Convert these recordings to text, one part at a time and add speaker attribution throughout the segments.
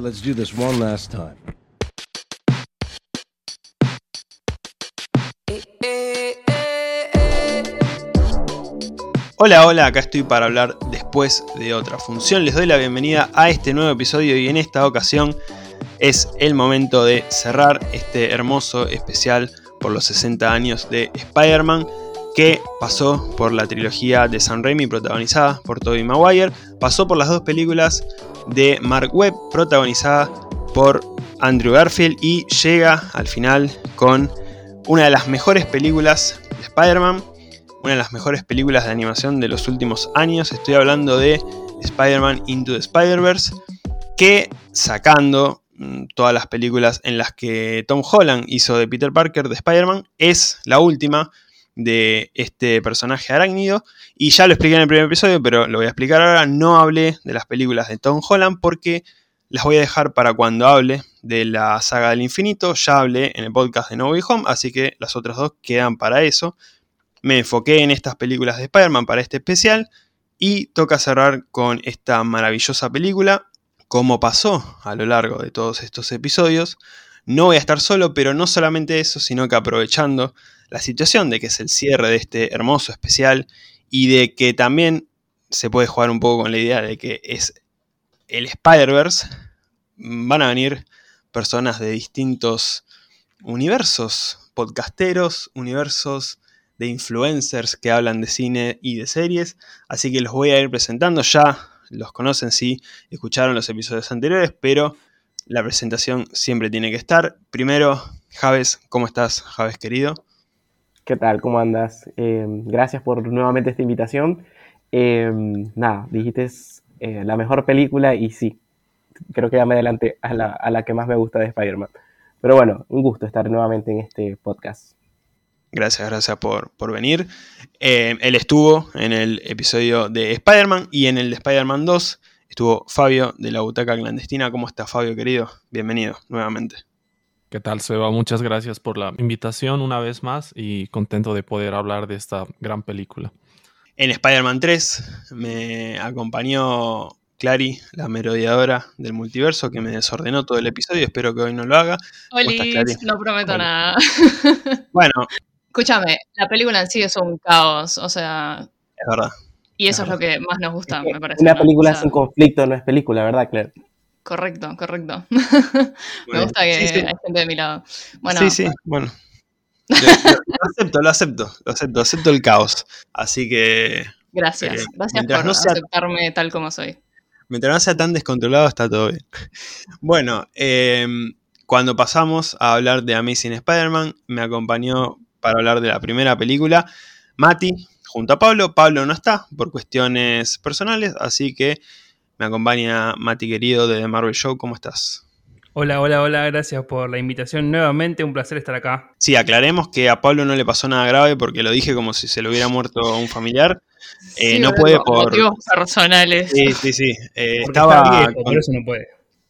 Speaker 1: Let's do this one last time.
Speaker 2: Hola, hola, acá estoy para hablar después de otra función. Les doy la bienvenida a este nuevo episodio y en esta ocasión es el momento de cerrar este hermoso especial por los 60 años de Spider-Man que pasó por la trilogía de Sam Raimi protagonizada por Tobey Maguire, pasó por las dos películas de Mark Webb protagonizadas por Andrew Garfield y llega al final con una de las mejores películas de Spider-Man, una de las mejores películas de animación de los últimos años, estoy hablando de Spider-Man Into the Spider-Verse, que sacando mm, todas las películas en las que Tom Holland hizo de Peter Parker de Spider-Man, es la última de este personaje arácnido. Y ya lo expliqué en el primer episodio, pero lo voy a explicar ahora. No hablé de las películas de Tom Holland porque las voy a dejar para cuando hable de la saga del infinito. Ya hablé en el podcast de No Way Home, así que las otras dos quedan para eso. Me enfoqué en estas películas de Spider-Man para este especial. Y toca cerrar con esta maravillosa película. Como pasó a lo largo de todos estos episodios, no voy a estar solo, pero no solamente eso, sino que aprovechando la situación de que es el cierre de este hermoso especial y de que también se puede jugar un poco con la idea de que es el Spider-Verse, van a venir personas de distintos universos, podcasteros, universos de influencers que hablan de cine y de series, así que los voy a ir presentando, ya los conocen si escucharon los episodios anteriores, pero la presentación siempre tiene que estar. Primero, Javes, ¿cómo estás, Javes querido?
Speaker 3: ¿Qué tal? ¿Cómo andas? Eh, gracias por nuevamente esta invitación. Eh, nada, dijiste eh, la mejor película y sí, creo que ya me adelante a la, a la que más me gusta de Spider-Man. Pero bueno, un gusto estar nuevamente en este podcast.
Speaker 2: Gracias, gracias por, por venir. él estuvo en el episodio de Spider-Man y en el de Spider-Man 2 estuvo Fabio de la Butaca Clandestina. ¿Cómo está Fabio, querido? Bienvenido nuevamente.
Speaker 4: ¿Qué tal, Seba? Muchas gracias por la invitación una vez más y contento de poder hablar de esta gran película.
Speaker 2: En Spider-Man 3 me acompañó Clary, la merodeadora del multiverso, que me desordenó todo el episodio. Espero que hoy no lo haga.
Speaker 5: Oli, no prometo nada.
Speaker 2: Bueno.
Speaker 5: Escúchame, la película en sí es un caos, o sea.
Speaker 2: Es verdad.
Speaker 5: Y eso es, lo que más nos gusta, me parece.
Speaker 3: Una película sin conflicto no es película, ¿verdad, Claire?
Speaker 5: Correcto, correcto. Me gusta que hay gente de mi lado. Bueno,
Speaker 2: sí, sí, bueno. Lo, acepto, lo acepto, lo acepto, acepto el caos. Así que.
Speaker 5: Gracias, eh, gracias por aceptarme tal como soy.
Speaker 2: Mientras no sea tan descontrolado, está todo bien. Bueno, em, cuando pasamos a hablar de Amazing Spider-Man, me acompañó para hablar de la primera película Mati, junto a Pablo. Pablo no está por cuestiones personales, así que me acompaña Mati querido de The Marvel Show. ¿Cómo estás?
Speaker 6: Hola, hola, hola, gracias por la invitación nuevamente, un placer estar acá.
Speaker 2: Sí, aclaremos que a Pablo no le pasó nada grave porque lo dije como si se le hubiera muerto un familiar. Eh, no puede por
Speaker 5: motivos personales.
Speaker 2: Sí, sí, sí. Eh, estaba
Speaker 6: por eso no puede.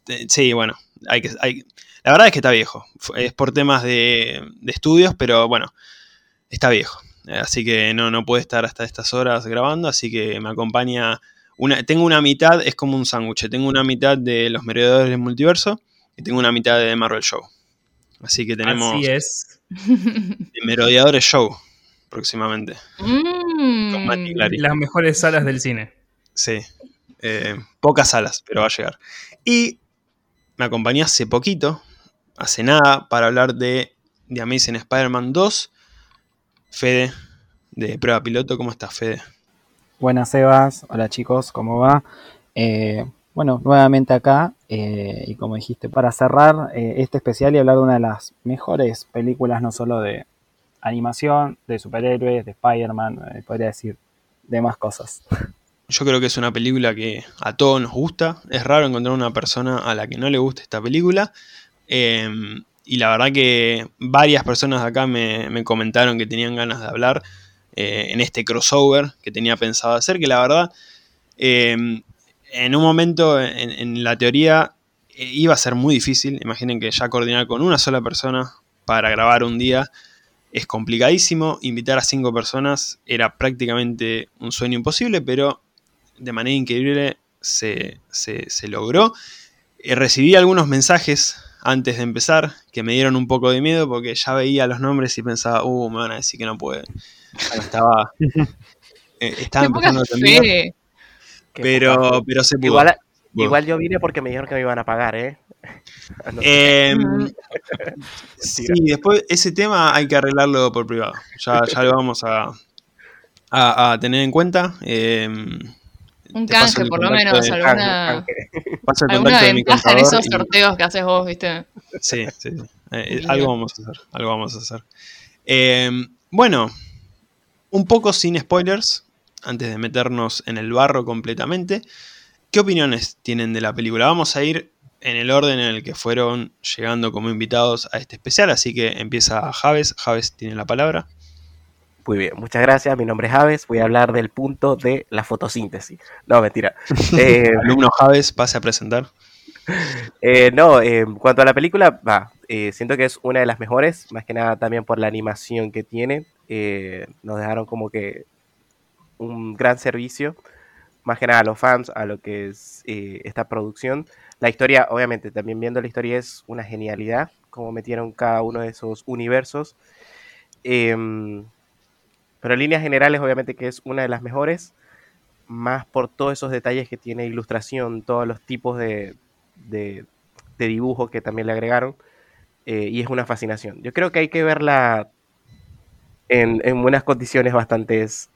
Speaker 2: Eh, sí, bueno, hay que, hay... la verdad es que está viejo. Es por temas de, de estudios, pero bueno, está viejo. Así que no, no puede estar hasta estas horas grabando, así que me acompaña tengo una mitad, es como un sándwich. Tengo una mitad de los merodeadores del multiverso y tengo una mitad de Marvel Show. Así que tenemos.
Speaker 6: Así es.
Speaker 2: Merodeadores Show próximamente.
Speaker 6: Mm. Las mejores salas del cine.
Speaker 2: Sí. Eh, pocas salas, pero va a llegar. Y me acompañé hace poquito, hace nada, para hablar de The Amazing Spider-Man 2. Fede, de prueba piloto. ¿Cómo estás, Fede?
Speaker 7: Buenas, Sebas. Hola, chicos, ¿cómo va? Eh, bueno, nuevamente acá, eh, y como dijiste, para cerrar eh, este especial y hablar de una de las mejores películas, no solo de animación, de superhéroes, de Spider-Man, podría decir, de más cosas.
Speaker 2: Yo creo que es una película que a todos nos gusta. Es raro encontrar una persona a la que no le guste esta película. y la verdad que varias personas acá me comentaron que tenían ganas de hablar eh, en este crossover que tenía pensado hacer, que la verdad, eh, en un momento en, la teoría eh, iba a ser muy difícil. Imaginen que ya coordinar con una sola persona para grabar un día es complicadísimo. Invitar a cinco personas era prácticamente un sueño imposible, pero de manera increíble se, logró. Eh, recibí algunos mensajes antes de empezar que me dieron un poco de miedo porque ya veía los nombres y pensaba, uh, me van a decir que no puede. Estaba, eh, estaba empezando a temblar. Pero, pero se pudo.
Speaker 8: Igual, igual yo vine porque me dijeron que me iban a pagar, ¿eh?
Speaker 2: Em, sí, después ese tema hay que arreglarlo por privado. Ya, ya lo vamos a, a, tener en cuenta. Em,
Speaker 5: un canje, por lo menos, alguna, alguna ventaja en esos sorteos que haces vos, ¿viste?
Speaker 2: Sí, sí, sí. Eh, eh, algo vamos a hacer, algo vamos a hacer. Em, bueno, un poco sin spoilers, antes de meternos en el barro completamente. ¿Qué opiniones tienen de la película? Vamos a ir en el orden en el que fueron llegando como invitados a este especial, así que empieza Javes. Javes tiene la palabra.
Speaker 8: Muy bien, muchas gracias. Mi nombre es Javes. Voy a hablar del punto de la fotosíntesis. No, mentira.
Speaker 2: Eh, Alumno Javes, pase a presentar.
Speaker 8: Eh, no, en cuanto a la película, va, eh, siento que es una de las mejores, más que nada también por la animación que tiene. Nos dejaron como que un gran servicio, más que nada a los fans, a lo que es esta producción. La historia, obviamente, también viendo la historia es una genialidad, como metieron cada uno de esos universos. Em, pero en líneas generales, obviamente que es una de las mejores, más por todos esos detalles que tiene ilustración, todos los tipos de, de, dibujo que también le agregaron, eh, y es una fascinación. Yo creo que hay que verla en, en buenas condiciones bastantes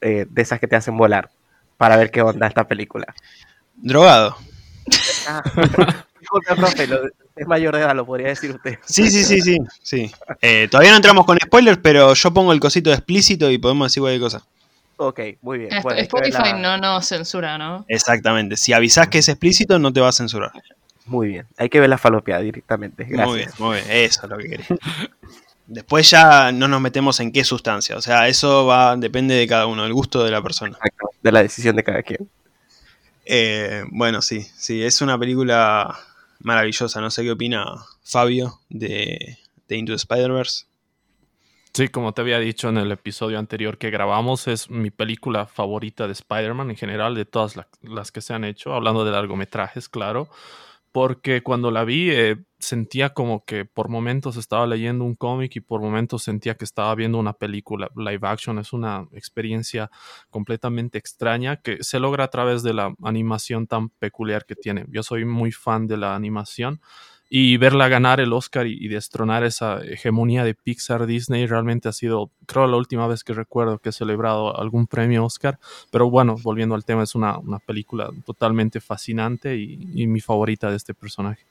Speaker 8: eh, de esas que te hacen volar, para ver qué onda esta película.
Speaker 2: Drogado.
Speaker 8: Ah, es mayor de edad, lo podría decir usted.
Speaker 2: Sí, sí, sí, sí. sí. Eh, todavía no entramos con spoilers, pero yo pongo el cosito de explícito y podemos decir cualquier cosa.
Speaker 8: Ok, muy bien.
Speaker 5: Spotify no nos censura, ¿no?
Speaker 2: Exactamente. Si avisás que es explícito, no te va a censurar.
Speaker 8: Muy bien. Hay que ver la falopia directamente. Gracias.
Speaker 2: Muy bien, muy bien. Eso es lo que quería. Después ya no nos metemos en qué sustancia. O sea, eso va depende de cada uno, del gusto de la persona.
Speaker 8: Exacto, de la decisión de cada quien.
Speaker 2: Eh, bueno, sí, sí, es una película maravillosa. No sé qué opina Fabio de, Into the Spider-Verse.
Speaker 4: Sí, como te había dicho en el episodio anterior que grabamos, es mi película favorita de Spider-Man en general, de todas las que se han hecho, hablando de largometrajes, claro porque cuando la vi eh, sentía como que por momentos estaba leyendo un cómic y por momentos sentía que estaba viendo una película live action. Es una experiencia completamente extraña que se logra a través de la animación tan peculiar que tiene. Yo soy muy fan de la animación y verla ganar el Oscar y, destronar esa hegemonía de Pixar Disney realmente ha sido, creo, la última vez que recuerdo que he celebrado algún premio Oscar. Pero bueno, volviendo al tema, es una, película totalmente fascinante y, mi favorita de este personaje.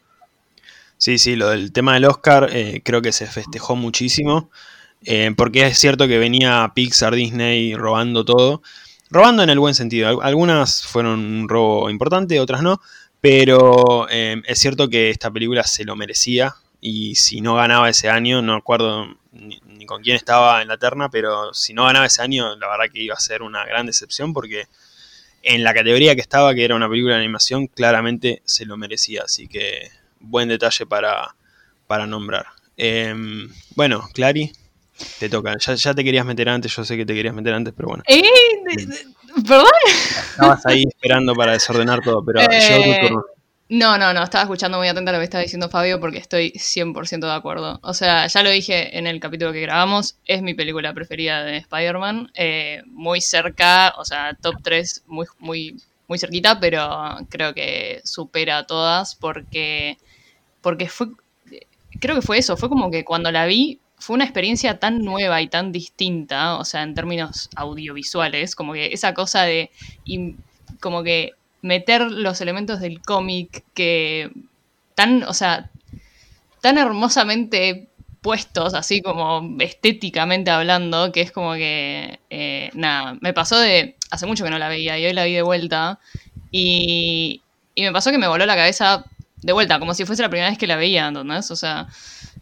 Speaker 2: Sí, sí, lo del tema del Oscar eh, creo que se festejó muchísimo. Eh, porque es cierto que venía Pixar, Disney robando todo. Robando en el buen sentido. Algunas fueron un robo importante, otras no. Pero em, es cierto que esta película se lo merecía y si no ganaba ese año, no acuerdo ni, con quién estaba en la terna, pero si no ganaba ese año, la verdad que iba a ser una gran decepción porque en la categoría que estaba, que era una película de animación, claramente se lo merecía. Así que buen detalle para, para nombrar. Em, bueno, Clary, te toca. Ya, te querías meter antes, yo sé que te querías meter antes, pero bueno.
Speaker 5: ¿Eh? ¿Perdón?
Speaker 2: Estabas ahí esperando para desordenar todo, pero
Speaker 5: eh, No, no, no, estaba escuchando muy atenta lo que estaba diciendo Fabio porque estoy 100% de acuerdo. O sea, ya lo dije en el capítulo que grabamos, es mi película preferida de Spider-Man. Eh, muy cerca, o sea, top 3, muy, muy, muy cerquita, pero creo que supera a todas porque, porque fue, creo que fue eso, fue como que cuando la vi fue una experiencia tan nueva y tan distinta, o sea, en términos audiovisuales, como que esa cosa de como que meter los elementos del cómic que tan, o sea, tan hermosamente puestos, así como estéticamente hablando, que es como que, eh, nada, me pasó de, hace mucho que no la veía y hoy la vi de vuelta, y, y me pasó que me voló la cabeza de vuelta, como si fuese la primera vez que la veía, ¿entendés? O sea,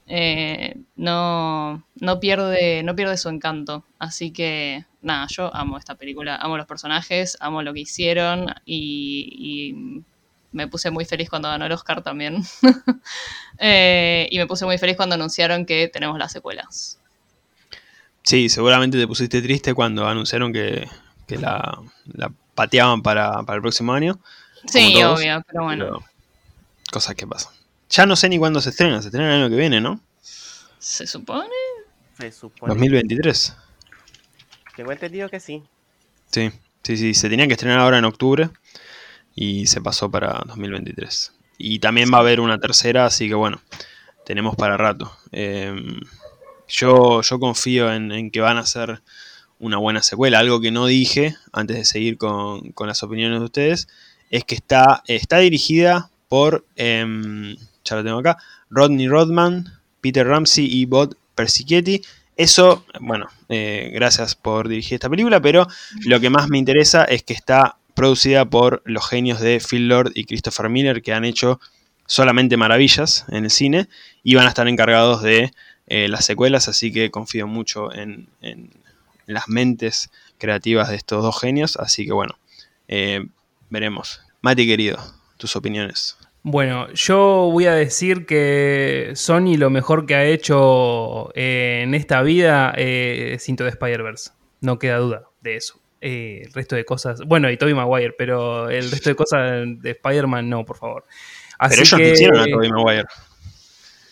Speaker 5: eh, no, no, pierde, no pierde su encanto. Así que, nada, yo amo esta película, amo los personajes, amo lo que hicieron y, me puse muy feliz cuando ganó el Oscar también. Eh, y me puse muy feliz cuando anunciaron que tenemos las secuelas.
Speaker 2: Sí, seguramente te pusiste triste cuando anunciaron que, la, pateaban para, el próximo año.
Speaker 5: Sí, obvio, pero bueno
Speaker 2: cosas que pasan. Ya no sé ni cuándo se estrena, se estrena el año que viene, ¿no?
Speaker 5: ¿Se supone?
Speaker 3: Se supone.
Speaker 2: 2023.
Speaker 3: Tengo entendido que sí.
Speaker 2: Sí, sí, sí, se tenía que estrenar ahora en octubre y se pasó para 2023. Y también va a haber una tercera, así que bueno, tenemos para rato. Eh, yo, yo confío en, en que van a ser una buena secuela. Algo que no dije antes de seguir con, con las opiniones de ustedes es que está, está dirigida por, em, ya lo tengo acá, Rodney Rodman, Peter Ramsey y Bob Persichetti. Eso, bueno, eh, gracias por dirigir esta película, pero lo que más me interesa es que está producida por los genios de Phil Lord y Christopher Miller, que han hecho solamente maravillas en el cine y van a estar encargados de eh, las secuelas, así que confío mucho en, en las mentes creativas de estos dos genios, así que bueno, eh, veremos. Mati querido, tus opiniones.
Speaker 6: Bueno, yo voy a decir que Sony lo mejor que ha hecho eh, en esta vida eh, es Into de Spider-Verse. No queda duda de eso. Eh, el resto de cosas. Bueno, y Tobey Maguire, pero el resto de cosas de Spider-Man no, por favor. Así
Speaker 2: Pero ellos
Speaker 6: que,
Speaker 2: no hicieron a Tobey Maguire.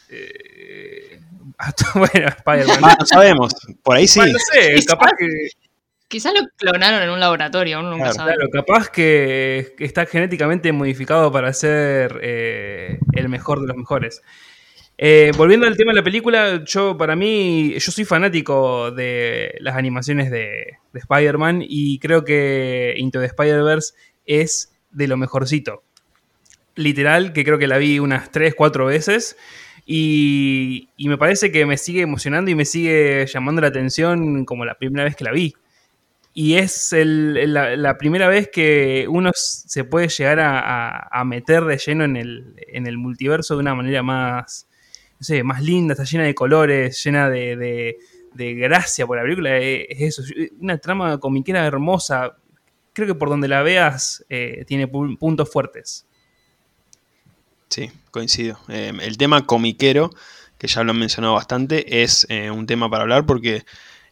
Speaker 6: eh, bueno, Spider-Man.
Speaker 2: Ah, no sabemos, por ahí sí.
Speaker 6: Bueno, no sé, capaz que,
Speaker 5: Quizás lo clonaron en un laboratorio, uno nunca
Speaker 2: Claro,
Speaker 5: sabe.
Speaker 6: claro, capaz que, que está genéticamente modificado para ser eh, el mejor de los mejores. Eh, volviendo al tema de la película, yo para mí, yo soy fanático de las animaciones de, de Spider-Man y creo que Into the Spider-Verse es de lo mejorcito. Literal, que creo que la vi unas 3, 4 veces y, y me parece que me sigue emocionando y me sigue llamando la atención como la primera vez que la vi. Y es el- la, primera vez que uno se puede llegar a, a- meter de lleno en el, en el multiverso de una manera más, no sé, más linda, está llena de colores, llena de, de- gracia por la película. eh, Es eso, una trama comiquera hermosa. Creo que por donde la veas eh, tiene pu- puntos fuertes.
Speaker 2: Sí, coincido. Eh, el tema comiquero, que ya lo han mencionado bastante, es eh, un tema para hablar porque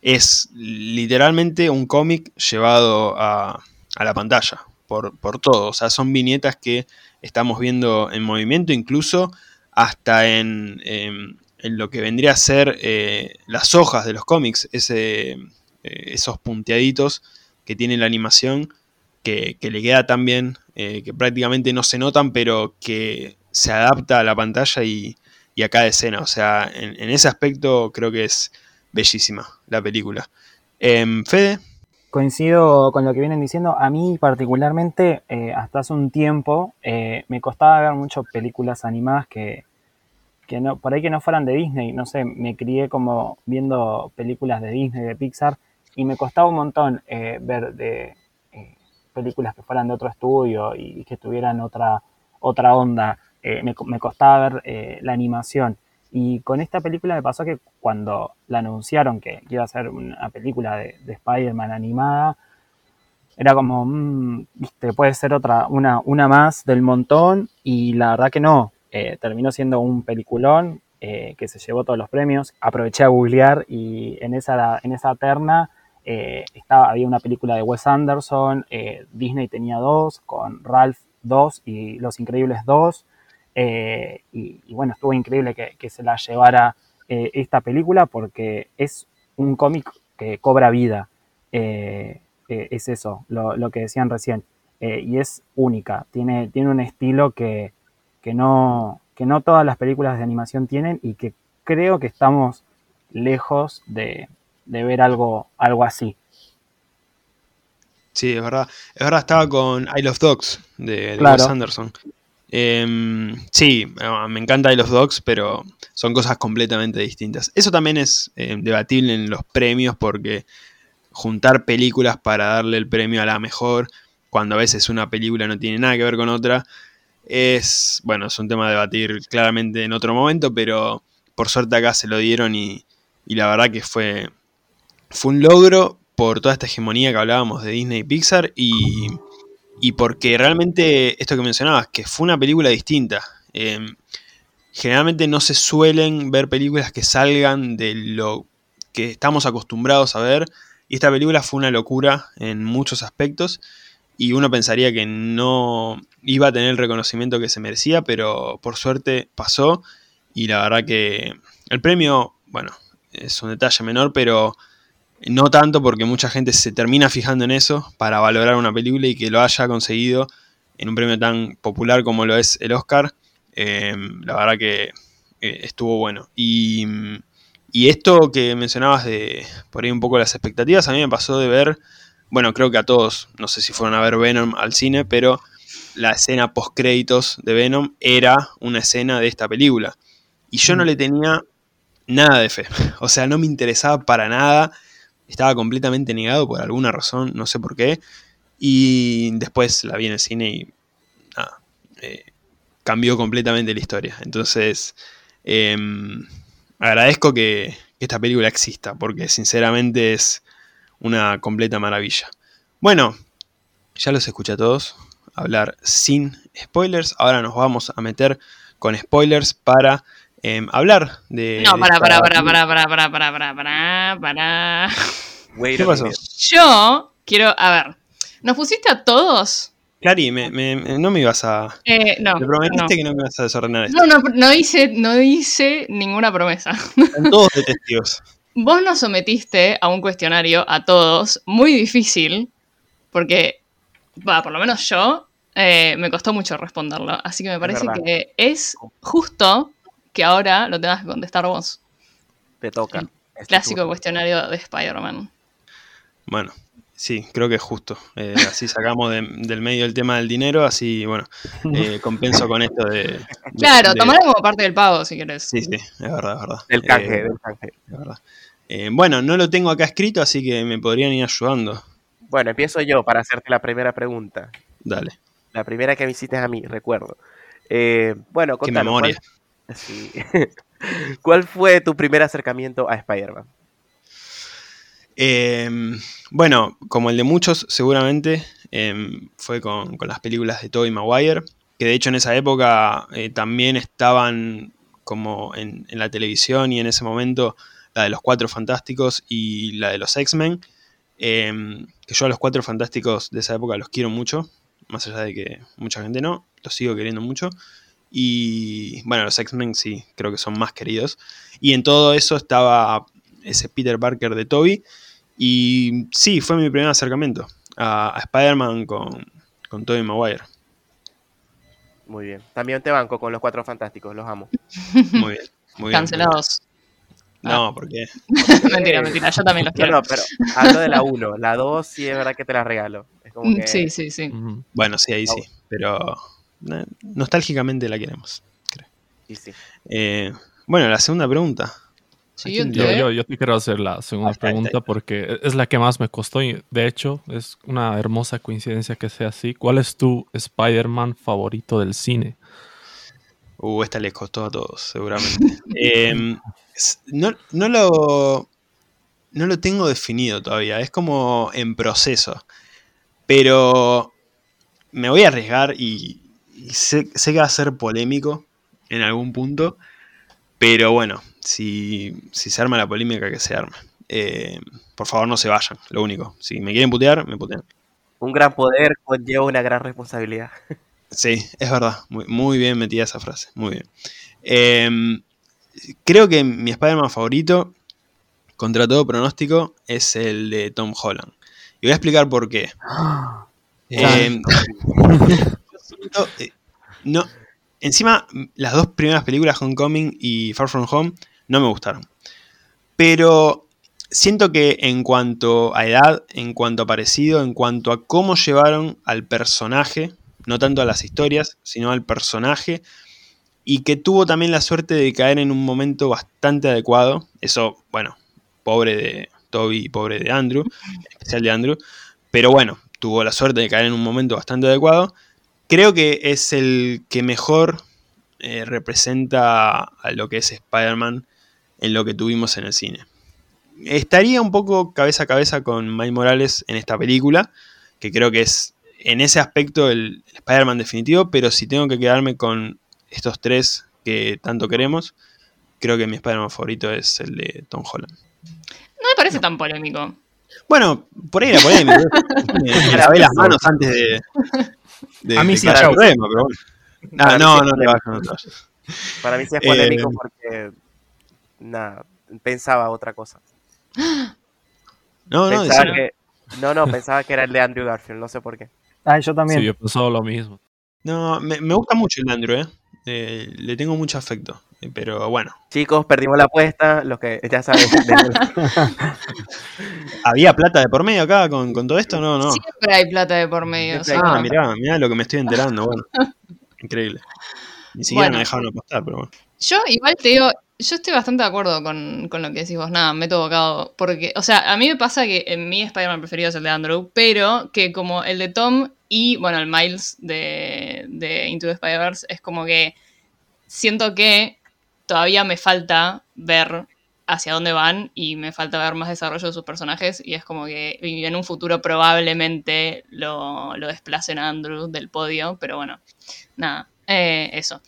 Speaker 2: es literalmente un cómic llevado a, a la pantalla, por, por todo. O sea, son viñetas que estamos viendo en movimiento, incluso hasta en, em, en lo que vendría a ser eh, las hojas de los cómics, ese, eh, esos punteaditos que tiene la animación, que, que le queda tan bien, eh, que prácticamente no se notan, pero que se adapta a la pantalla y, y a cada escena. O sea, en, en ese aspecto creo que es bellísima la película. Em, Fede,
Speaker 7: Coincido con lo que vienen diciendo. A mí particularmente, eh, hasta hace un tiempo, eh, me costaba ver muchas películas animadas que, que no, por ahí que no fueran de Disney. No sé, me crié como viendo películas de Disney, de Pixar, y me costaba un montón eh, ver de eh, películas que fueran de otro estudio y que tuvieran otra, otra onda. Eh, me, me costaba ver la animación. Y con esta película me pasó que cuando la anunciaron que iba a ser una película de, de Spider-Man animada, era como, mm, viste, puede ser otra, una, una más del montón, y la verdad que no. Eh, terminó siendo un peliculón eh, que se llevó todos los premios. Aproveché a googlear y en esa, en esa terna eh, estaba, había una película de Wes Anderson, eh, Disney tenía dos, con Ralph 2 y Los Increíbles 2. Eh, y, y bueno, estuvo increíble que, que se la llevara eh, esta película porque es un cómic que cobra vida. Eh, es eso, lo, lo que decían recién. Y es única, tiene, tiene un estilo que, que, no, que no todas las películas de animación tienen y que creo que estamos lejos de, de ver algo, algo así.
Speaker 2: sí, es verdad. Es verdad, estaba con I Love Dogs de, de
Speaker 7: Claro.
Speaker 2: Wes Anderson. Em, sí, eh, me encanta I Love Dogs, pero son cosas completamente distintas. Eso también es eh, debatible en los premios porque juntar películas para darle el premio a la mejor, cuando a veces una película no tiene nada que ver con otra, es, bueno, es un tema a debatir claramente en otro momento, pero por suerte acá se lo dieron y, y la verdad que fue, fue un logro por toda esta hegemonía que hablábamos de Disney y Pixar y, y porque realmente esto que mencionabas, que fue una película distinta. Eh, generalmente no se suelen ver películas que salgan de lo que estamos acostumbrados a ver y esta película fue una locura en muchos aspectos y uno pensaría que no iba a tener el reconocimiento que se merecía, pero por suerte pasó y la verdad que el premio, bueno, es un detalle menor, pero no tanto porque mucha gente se termina fijando en eso para valorar una película y que lo haya conseguido en un premio tan popular como lo es el Oscar, eh, la verdad que eh, estuvo bueno. Y, y esto que mencionabas de por ahí un poco las expectativas, a mí me pasó de ver, bueno, creo que a todos, no sé si fueron a ver Venom al cine, pero la escena post créditos de Venom era una escena de esta película. Y yo no le tenía nada de fe. O sea, no me interesaba para nada. Estaba completamente negado por alguna razón, no sé por qué. Y después la vi en el cine y nada, eh, cambió completamente la historia. Entonces, eh, agradezco que, que esta película exista, porque sinceramente es una completa maravilla. Bueno, ya los escuché a todos hablar sin spoilers. Ahora nos vamos a meter con spoilers para eh, hablar de.
Speaker 5: No, para, para, para, para, para, para, para, para, para, para.
Speaker 2: ¿Qué
Speaker 8: a
Speaker 2: pasó?
Speaker 5: Yo quiero, a ver, ¿nos pusiste a todos?
Speaker 2: Clary, me- me- me- no me ibas a.
Speaker 5: Eh, no.
Speaker 2: Me prometiste
Speaker 5: no.
Speaker 2: que no me ibas a desordenar esto.
Speaker 5: No, no, no hice, no hice ninguna promesa.
Speaker 2: Están todos de testigos.
Speaker 5: Vos nos sometiste a un cuestionario a todos muy difícil, porque, va, por lo menos yo, eh, me costó mucho responderlo. Así que me parece que es justo que ahora lo tengas que contestar vos.
Speaker 8: Te toca.
Speaker 5: Clásico
Speaker 8: turno.
Speaker 5: cuestionario de Spider-Man.
Speaker 2: Bueno, sí, creo que es justo. Eh, así sacamos de- del medio el tema del dinero, así, bueno, eh, compenso con esto de. de-
Speaker 5: Claro,
Speaker 2: de-
Speaker 5: tomalo como parte del pago si querés.
Speaker 2: Sí, sí, es verdad, es verdad.
Speaker 8: Del canje,
Speaker 2: Eh,
Speaker 8: del canje.
Speaker 2: es verdad. Eh, bueno, no lo tengo acá escrito, así que me podrían ir ayudando.
Speaker 8: Bueno, empiezo yo para hacerte la primera pregunta.
Speaker 2: Dale,
Speaker 8: La primera que me hiciste a mí, recuerdo. Eh, bueno,
Speaker 2: qué
Speaker 8: contanos,
Speaker 2: memoria.
Speaker 8: ¿cuál, ¿Cuál fue tu primer acercamiento a Spider-Man?
Speaker 2: Eh, bueno, como el de muchos, seguramente eh, fue con, las películas de Tobey Maguire, que de hecho en esa época eh, también estaban como en, en la televisión y en ese momento la de los Cuatro Fantásticos y la de los X-Men. eh, que yo a los Cuatro Fantásticos de esa época los quiero mucho, más allá de que mucha gente no, los sigo queriendo mucho. Y bueno, los X-Men sí, creo que son más queridos. Y en todo eso estaba ese Peter Parker de Toby. Y sí, fue mi primer acercamiento a, a Spider-Man con, con Tobey Maguire.
Speaker 8: Muy bien. También te banco con los cuatro fantásticos, los amo.
Speaker 2: Muy bien. Muy bien.
Speaker 5: Cancelados.
Speaker 2: No, porque
Speaker 5: mentira, mentira, yo también los quiero.
Speaker 8: no, pero hablo de la 1. La 2 sí es verdad que te la regalo. Es como
Speaker 5: Mm,
Speaker 8: que
Speaker 5: Sí, sí, sí.
Speaker 2: Bueno, sí, ahí sí. Pero nostálgicamente la queremos.
Speaker 8: sí, sí.
Speaker 2: Eh, bueno, la segunda pregunta.
Speaker 5: Siguiente.
Speaker 4: Yo, yo, yo te quiero hacer la segunda
Speaker 2: está, está,
Speaker 4: pregunta porque es la que más me costó y de hecho es una hermosa coincidencia que sea así. ¿Cuál es tu Spider-Man favorito del cine?
Speaker 2: Uh, esta les costó a todos, seguramente. Eh, s- no, no lo. No lo tengo definido todavía. Es como en proceso. Pero me voy a arriesgar y sé, sé que va a ser polémico en algún punto. Pero bueno, si, si se arma la polémica, que se arme. Eh, por favor, no se vayan, lo único. Si me quieren putear, me putean.
Speaker 8: Un gran poder conlleva una gran responsabilidad.
Speaker 2: Sí, es verdad. Muy, muy bien metida esa frase. Muy bien. Eh, creo que mi Spider-Man favorito, contra todo pronóstico, es el de Tom Holland. Y voy a explicar por qué. Eh, eh, no, encima, las dos primeras películas, Homecoming y Far From Home, no me gustaron. Pero siento que en cuanto a edad, en cuanto a parecido, en cuanto a cómo llevaron al personaje, no tanto a las historias, sino al personaje, y que tuvo también la suerte de caer en un momento bastante adecuado. Eso, bueno, pobre de Toby y pobre de Andrew, en especial de Andrew, pero bueno, tuvo la suerte de caer en un momento bastante adecuado. Creo que es el que mejor eh, representa a lo que es Spider-Man en lo que tuvimos en el cine. Estaría un poco cabeza a cabeza con Miles Morales en esta película, que creo que es en ese aspecto el, el Spider-Man definitivo, pero si tengo que quedarme con estos tres que tanto queremos, creo que mi Spider-Man favorito es el de Tom Holland.
Speaker 5: No me parece tan polémico.
Speaker 2: Bueno, por ahí era polémico. Me lavé las manos antes de. De
Speaker 6: A mí
Speaker 2: de
Speaker 6: sí, chau.
Speaker 2: problema, pero bueno. No,
Speaker 8: sí.
Speaker 2: no te vayas, no te vayas.
Speaker 8: Para mí sí es
Speaker 2: Eh,
Speaker 8: polémico porque. Nada, pensaba otra cosa.
Speaker 2: No, no,
Speaker 8: Pensaba que, no, no, pensaba que era el de Andrew Garfield, no sé por qué.
Speaker 7: Ah, yo también.
Speaker 4: Sí, yo pensaba lo mismo.
Speaker 2: No, me, me gusta mucho el Andrew, ¿eh? Eh, Le tengo mucho afecto. eh, Pero bueno,
Speaker 8: Chicos, perdimos la apuesta, los que ya saben. de-
Speaker 2: ¿había plata de por medio acá con, con todo esto? No, no.
Speaker 5: Siempre hay plata de por medio. o sea,
Speaker 2: Ah, mirá, mirá lo que me estoy enterando, bueno. Increíble. Ni siquiera
Speaker 5: Bueno.
Speaker 2: me dejaron apostar, pero bueno.
Speaker 5: Yo igual te digo, yo estoy bastante de acuerdo con, con lo que decís vos, nada, me he bocado. Porque, o sea, a mí me pasa que en mi Spider-Man preferido es el de Andrew, pero que como el de Tom y, bueno, el Miles de, de Into the Spider-Verse es como que siento que todavía me falta ver hacia dónde van y me falta ver más desarrollo de sus personajes y es como que en un futuro probablemente lo, lo desplacen a Andrew del podio, pero bueno, nada, eh, eso.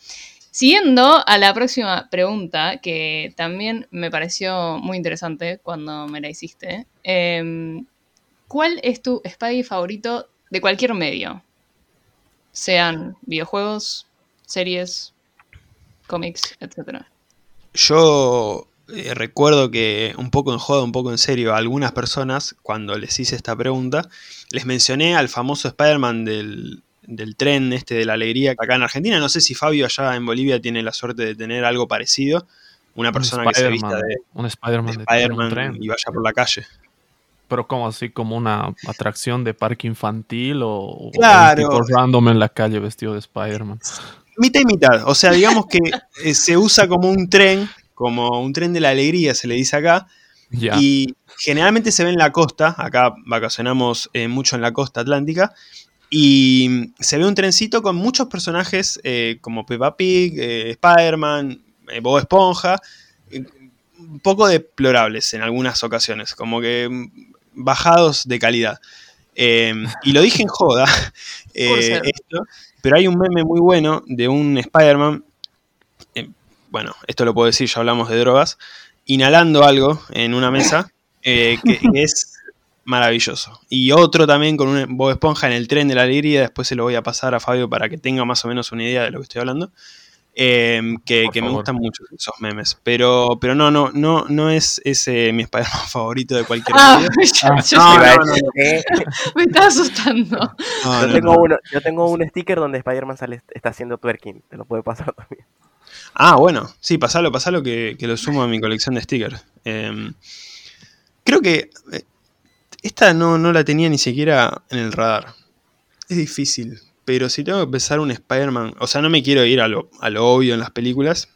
Speaker 5: Siguiendo a la próxima pregunta, que también me pareció muy interesante cuando me la hiciste. em, ¿Cuál es tu Spidey favorito de cualquier medio? Sean videojuegos, series, cómics, etcétera.
Speaker 2: Yo eh, recuerdo que un poco en joda, un poco en serio, a algunas personas, cuando les hice esta pregunta, les mencioné al famoso Spider-Man del, del tren este de la alegría acá en Argentina. No sé si Fabio allá en Bolivia tiene la suerte de tener algo parecido. Una persona que se vista de,
Speaker 4: un
Speaker 2: de
Speaker 4: Spider-Man
Speaker 2: y vaya por la calle.
Speaker 4: Pero como así, como una atracción de parque infantil o, o
Speaker 2: Claro.
Speaker 4: un tipo random en la calle vestido de Spider-Man.
Speaker 2: Mitad y mitad. O sea, digamos que eh, se usa como un tren, como un tren de la alegría, se le dice acá.
Speaker 4: Ya.
Speaker 2: Y generalmente se ve en la costa, acá vacacionamos eh, mucho en la costa atlántica, y se ve un trencito con muchos personajes eh, como Peppa Pig, Spider-Man, Bob Esponja, un poco deplorables en algunas ocasiones, como que mm, bajados de calidad. Eh, y lo dije en joda, eh, esto, pero hay un meme muy bueno de un Spider-Man, eh, bueno, esto lo puedo decir, ya hablamos de drogas, inhalando algo en una mesa eh, que, que es maravilloso. Y otro también con un Bob Esponja en el tren de la alegría, después se lo voy a pasar a Fabio para que tenga más o menos una idea de lo que estoy hablando. Eh, que, me gustan mucho esos memes. Pero, pero no, no, no, no es ese mi Spider-Man favorito de cualquier
Speaker 5: Ah, yo,
Speaker 7: Ah,
Speaker 5: yo
Speaker 2: no,
Speaker 5: me estaba asustando.
Speaker 2: No,
Speaker 8: yo,
Speaker 2: no,
Speaker 8: tengo
Speaker 2: no.
Speaker 8: uno, yo tengo un sticker donde Spider-Man sale, está haciendo twerking. Te lo puede pasar también.
Speaker 2: Ah, bueno, sí, pasalo, pasalo que, que lo sumo a mi colección de stickers. Eh, creo que eh, esta no, no la tenía ni siquiera en el radar. Es difícil, pero si tengo que pensar un Spider-Man, o sea, no me quiero ir a lo, a lo obvio en las películas,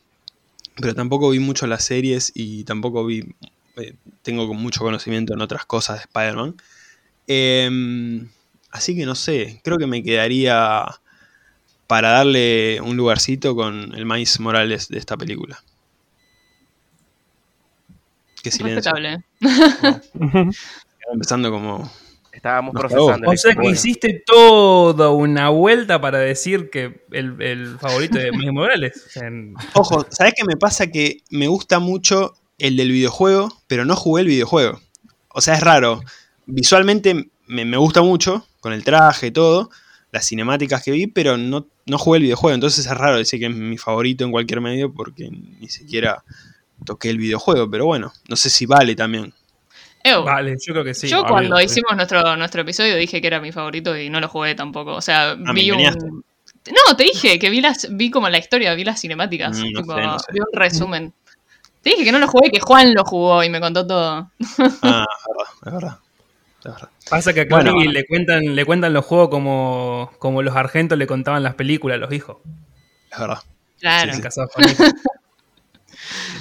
Speaker 2: pero tampoco vi mucho las series y tampoco vi, eh, tengo mucho conocimiento en otras cosas de Spider-Man. Eh, así que no sé, creo que me quedaría para darle un lugarcito con el Miles Morales de esta película. Qué silencio.
Speaker 5: Respetable.
Speaker 2: Empezando como.
Speaker 8: Estábamos
Speaker 2: Nos
Speaker 8: procesando.
Speaker 6: O sea que
Speaker 2: Bueno.
Speaker 6: hiciste toda una vuelta para decir que el, el favorito de Miles Morales. En-
Speaker 2: Ojo, ¿sabes qué me pasa? Que me gusta mucho el del videojuego, pero no jugué el videojuego. O sea, es raro. Visualmente me, me gusta mucho, con el traje y todo, las cinemáticas que vi, pero no, no jugué el videojuego. Entonces es raro decir que es mi favorito en cualquier medio porque ni siquiera toqué el videojuego. Pero bueno, no sé si vale también.
Speaker 5: Ew,
Speaker 6: vale, yo creo que sí.
Speaker 5: yo cuando
Speaker 4: sí.
Speaker 5: hicimos nuestro, nuestro episodio dije que era mi favorito y no lo jugué tampoco. O sea,
Speaker 2: me
Speaker 5: vi un. No, te dije que vi las, vi como la historia, vi las cinemáticas.
Speaker 2: Mm, no
Speaker 5: tipo,
Speaker 2: sé, no sé.
Speaker 5: Vi un resumen. Te dije que no lo jugué, que Juan lo jugó y me contó todo.
Speaker 2: Ah, es verdad, es verdad. Es verdad.
Speaker 6: Pasa que a
Speaker 2: Bueno.
Speaker 6: Le cuentan, le cuentan los juegos como, como los argentos le contaban las películas a los hijos.
Speaker 2: Es verdad.
Speaker 5: Claro.
Speaker 2: Sí, sí.
Speaker 6: casados con hijos.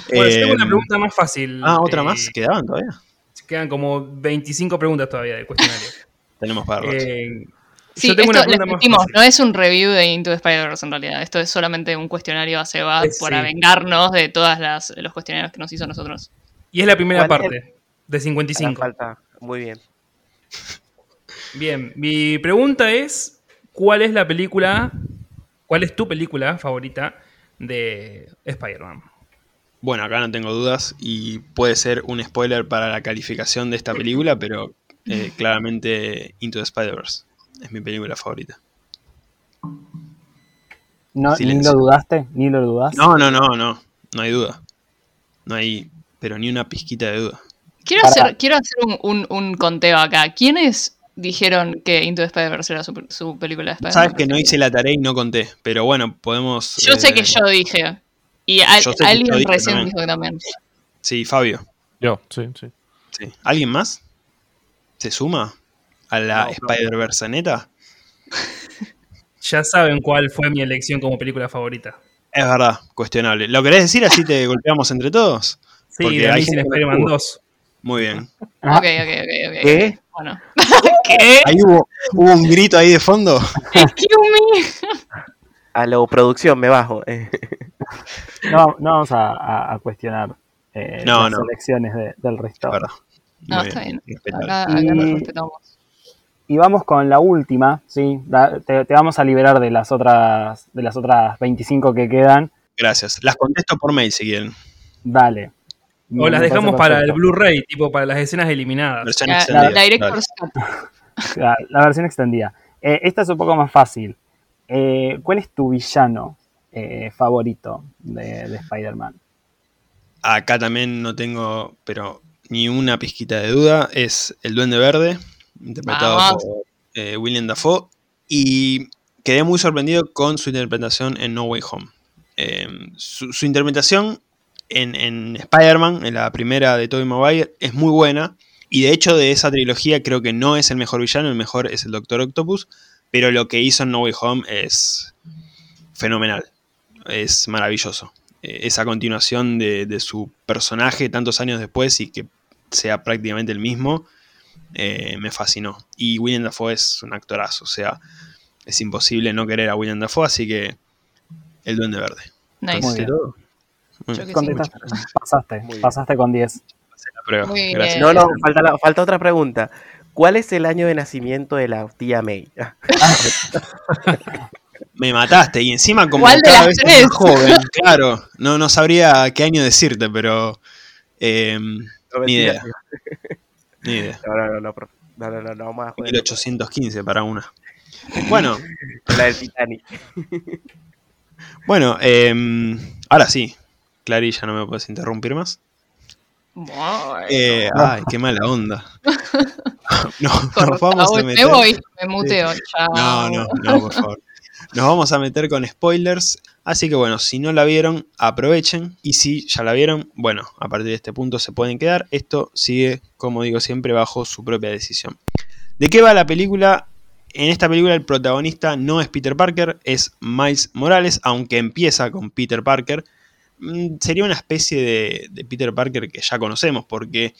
Speaker 6: Bueno, yo tengo
Speaker 2: Eh,
Speaker 6: una pregunta más fácil.
Speaker 2: Ah, otra
Speaker 6: Eh,
Speaker 2: más. ¿Quedaban todavía?
Speaker 6: Quedan como 25 preguntas todavía del cuestionario.
Speaker 2: Tenemos para rato.
Speaker 6: Eh,
Speaker 5: Sí,
Speaker 6: yo tengo
Speaker 5: esto
Speaker 6: una
Speaker 5: les
Speaker 6: pregunta más
Speaker 5: mentimos,
Speaker 6: fácil.
Speaker 5: no es un review de Into the Spider-Verse en realidad. Esto es solamente un cuestionario a Seba
Speaker 6: Eh,
Speaker 5: para
Speaker 6: sí.
Speaker 5: vengarnos de todas las los cuestionarios que nos hizo a nosotros.
Speaker 6: Y es la primera
Speaker 8: ¿Cuál es
Speaker 6: parte de
Speaker 8: Hará
Speaker 6: 55.
Speaker 8: falta. Muy bien.
Speaker 6: Bien, mi pregunta es, ¿cuál es la película, cuál es tu película favorita de Spider-Man?
Speaker 2: Bueno, acá no tengo dudas y puede ser un spoiler para la calificación de esta película, pero eh, claramente Into the Spider-Verse. Es mi película favorita.
Speaker 7: No, ¿Ni lo dudaste? ¿Ni lo dudaste?
Speaker 2: No, no, no, no. No hay duda. No hay, pero ni una pizquita de duda.
Speaker 5: Quiero hacer, quiero hacer un, un- un conteo acá. ¿Quiénes dijeron que Into the Spider-Verse era su, su película de Spider-Man?
Speaker 2: Sabes que no hice la tarea y no conté, pero bueno, podemos.
Speaker 5: Yo sé
Speaker 2: eh,
Speaker 5: que yo dije. Y al- alguien recién
Speaker 2: también.
Speaker 5: dijo que también.
Speaker 2: Sí, Fabio.
Speaker 4: Yo, sí, sí.
Speaker 2: Sí. ¿Alguien más? ¿Se suma a la
Speaker 8: No.
Speaker 2: Spider-Verse neta?
Speaker 6: Ya saben cuál fue mi elección como película favorita.
Speaker 2: Es verdad, cuestionable. ¿Lo querés decir así te golpeamos entre todos?
Speaker 6: Sí,
Speaker 2: Porque
Speaker 6: de Amazing Spider-Man
Speaker 2: estuvo.
Speaker 6: 2.
Speaker 2: Muy bien.
Speaker 7: Ah.
Speaker 5: Ok, ok, ok, ok.
Speaker 8: ¿Qué?
Speaker 5: Bueno. ¿Qué?
Speaker 2: Ahí hubo, hubo un grito ahí de fondo.
Speaker 5: Excuse me.
Speaker 8: A la producción me bajo.
Speaker 7: No, no vamos a, a- a cuestionar eh,
Speaker 2: No,
Speaker 7: las
Speaker 2: no.
Speaker 7: elecciones de- del resto.
Speaker 2: Es verdad.
Speaker 5: No, está bien.
Speaker 2: respetable.
Speaker 5: Acá, acá
Speaker 7: Y-
Speaker 5: respetamos.
Speaker 7: Y vamos con la última, ¿sí? Da- te, te vamos a liberar de las otras de las otras 25 que quedan.
Speaker 2: Gracias. Las contesto por mail si quieren.
Speaker 7: Dale.
Speaker 6: O las dejamos para el. Blu-ray, tipo para las escenas eliminadas.
Speaker 2: Versión
Speaker 5: La. La,
Speaker 7: la versión extendida. Eh, esta es un poco más fácil. Eh, ¿Cuál es tu villano eh, favorito de, de Spider-Man?
Speaker 2: Acá también no tengo, pero ni una pizquita de duda. Es el Duende Verde, interpretado
Speaker 5: Vamos.
Speaker 2: por eh, William Dafoe. Y quedé muy sorprendido con su interpretación en No Way Home. Eh, su, su interpretación en, en Spider-Man, en la primera de Tobey Maguire, es muy buena. Y de hecho, de esa trilogía, creo que no es el mejor villano, el mejor es el Doctor Octopus. Pero lo que hizo en No Way Home es fenomenal. Es maravilloso. Eh, esa continuación de, de su personaje tantos años después y que sea prácticamente el mismo, eh, me fascinó. Y William Dafoe es un actorazo, o sea, es imposible no querer a William Dafoe, así que el Duende Verde.
Speaker 5: Nice.
Speaker 7: Muy bien.
Speaker 2: Muy
Speaker 5: sí.
Speaker 7: Pasaste,
Speaker 8: bien.
Speaker 7: pasaste con 10.
Speaker 2: Pasé la prueba.
Speaker 5: Muy
Speaker 2: Gracias.
Speaker 5: bien.
Speaker 8: No, no, falta, la- falta otra pregunta. ¿Cuál es el año de nacimiento de la tía May?
Speaker 2: Me mataste y encima como
Speaker 5: ¿Cuál de
Speaker 2: cada
Speaker 5: las
Speaker 2: vez es
Speaker 5: tres?
Speaker 2: más joven, claro, no, no sabría qué año decirte, pero eh,
Speaker 8: no,
Speaker 2: Ni idea. ni idea.
Speaker 8: No, no, no, no, no, no, no, no, vamos a joder.
Speaker 2: 1815 para una. Bueno,
Speaker 8: La del Titanic.
Speaker 2: bueno, eh, ahora sí, Clary, ya no me puedes interrumpir más.
Speaker 5: Bueno.
Speaker 2: Eh, ay, qué mala onda. No, nos vamos a meter.
Speaker 5: Me voy, me muteo. Chao.
Speaker 2: No, no, no, por favor. Nos vamos a meter con spoilers. Así que bueno, si no la vieron, aprovechen. Y si ya la vieron, bueno, a partir de este punto se pueden quedar. Esto sigue, como digo siempre, bajo su propia decisión. ¿De qué va la película? En esta película el protagonista no es Peter Parker, es Miles Morales, aunque empieza con Peter Parker. Mm, Sería una especie de, de Peter Parker que ya conocemos, porque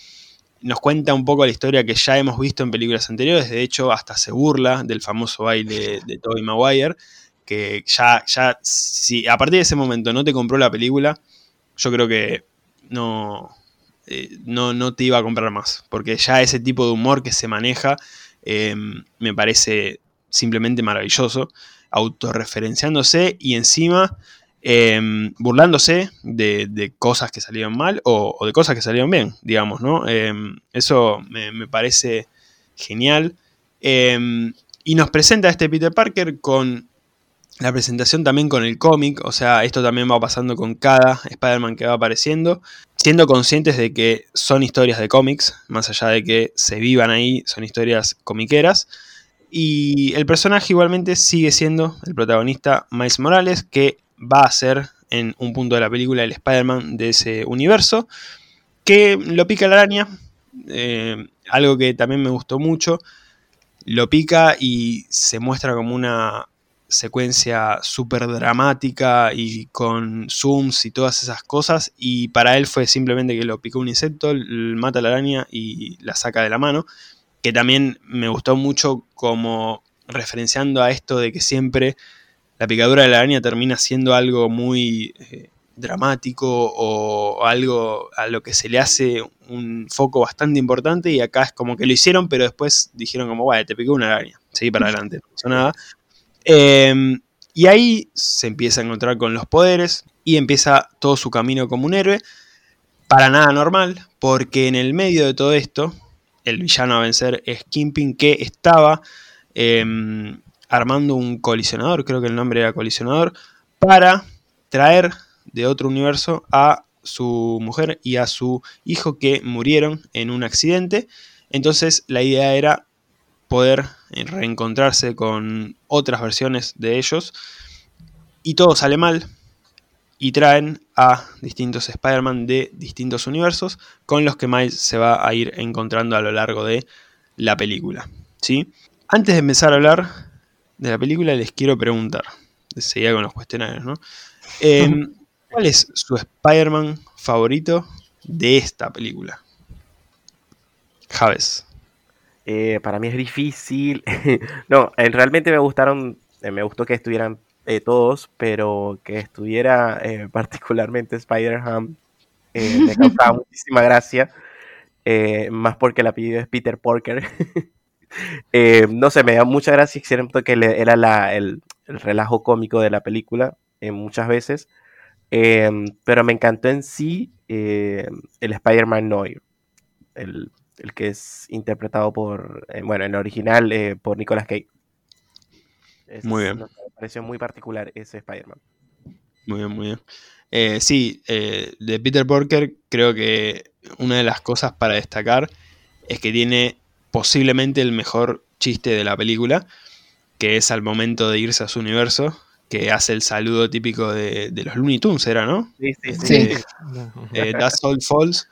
Speaker 2: nos cuenta un poco la historia que ya hemos visto en películas anteriores. De hecho, hasta se burla del famoso baile de Tobey Maguire. Que ya, ya, si a partir de ese momento no te compró la película, yo creo que no, eh, no, no te iba a comprar más. Porque ya ese tipo de humor que se maneja eh, me parece simplemente maravilloso. Autorreferenciándose y encima eh, burlándose de, cosas que salieron mal o, de cosas que salieron bien, digamos, ¿no? Eh, eso me, parece genial. Eh, y nos presenta este Peter Parker con la presentación también con el cómic, o sea, esto también va pasando con cada Spider-Man que va apareciendo, siendo conscientes de que son historias de cómics, más allá de que se vivan ahí, son historias comiqueras. Y el personaje igualmente sigue siendo el protagonista Miles Morales, que va a ser en un punto de la película el Spider-Man de ese universo, que lo pica la araña, eh, algo que también me gustó mucho, lo pica y se muestra como una secuencia súper dramática y con zooms y todas esas cosas y para él fue simplemente que lo picó un insecto, mata la araña y la saca de la mano, que también me gustó mucho como referenciando a esto de que siempre la picadura de la araña termina siendo algo muy eh, dramático o algo a lo que se le hace un foco bastante importante y acá es como que lo hicieron pero después dijeron como, bueno, te picó una araña, seguí para adelante, no pasó nada. Eh, y ahí se empieza a encontrar con los poderes y empieza todo su camino como un héroe. Para nada normal, porque en el medio de todo esto el villano a vencer es Kingpin, que estaba em, armando un colisionador, creo que el nombre era colisionador, para traer de otro universo a su mujer y a su hijo que murieron en un accidente. Entonces la idea era poder reencontrarse con otras versiones de ellos. Y todo sale mal. Y traen a distintos Spider-Man de distintos universos con los que Miles se va a ir encontrando a lo largo de la película. ¿sí? Antes de empezar a hablar de la película, les quiero preguntar. Seguía con los cuestionarios, ¿no? Em, ¿Cuál es su Spider-Man favorito de esta película? Javes.
Speaker 8: Eh, para mí es difícil. no, realmente me gustaron, eh, me gustó que estuvieran eh, todos, pero que estuviera particularmente Spider-Ham me causaba muchísima gracia. más porque el apellido es Peter Porker. Eh, no sé, me da mucha gracia, siento que era la- el, el relajo cómico de la película eh, muchas veces. Eh, pero me encantó en sí eh, el Spider-Man Noir, el, el que es interpretado por, eh, bueno, en el original por Nicolas Cage.
Speaker 2: Muy bien.
Speaker 8: me pareció muy particular ese Spider-Man.
Speaker 2: Muy bien, muy bien. Eh, sí, eh, de Peter Porker creo que una de las cosas para destacar es que tiene posiblemente el mejor chiste de la película, que es al momento de irse a su universo, que hace el saludo típico de, de los Looney Tunes, ¿era, no?
Speaker 8: Sí, sí, sí.
Speaker 5: Sí.
Speaker 2: Eh, That's all false.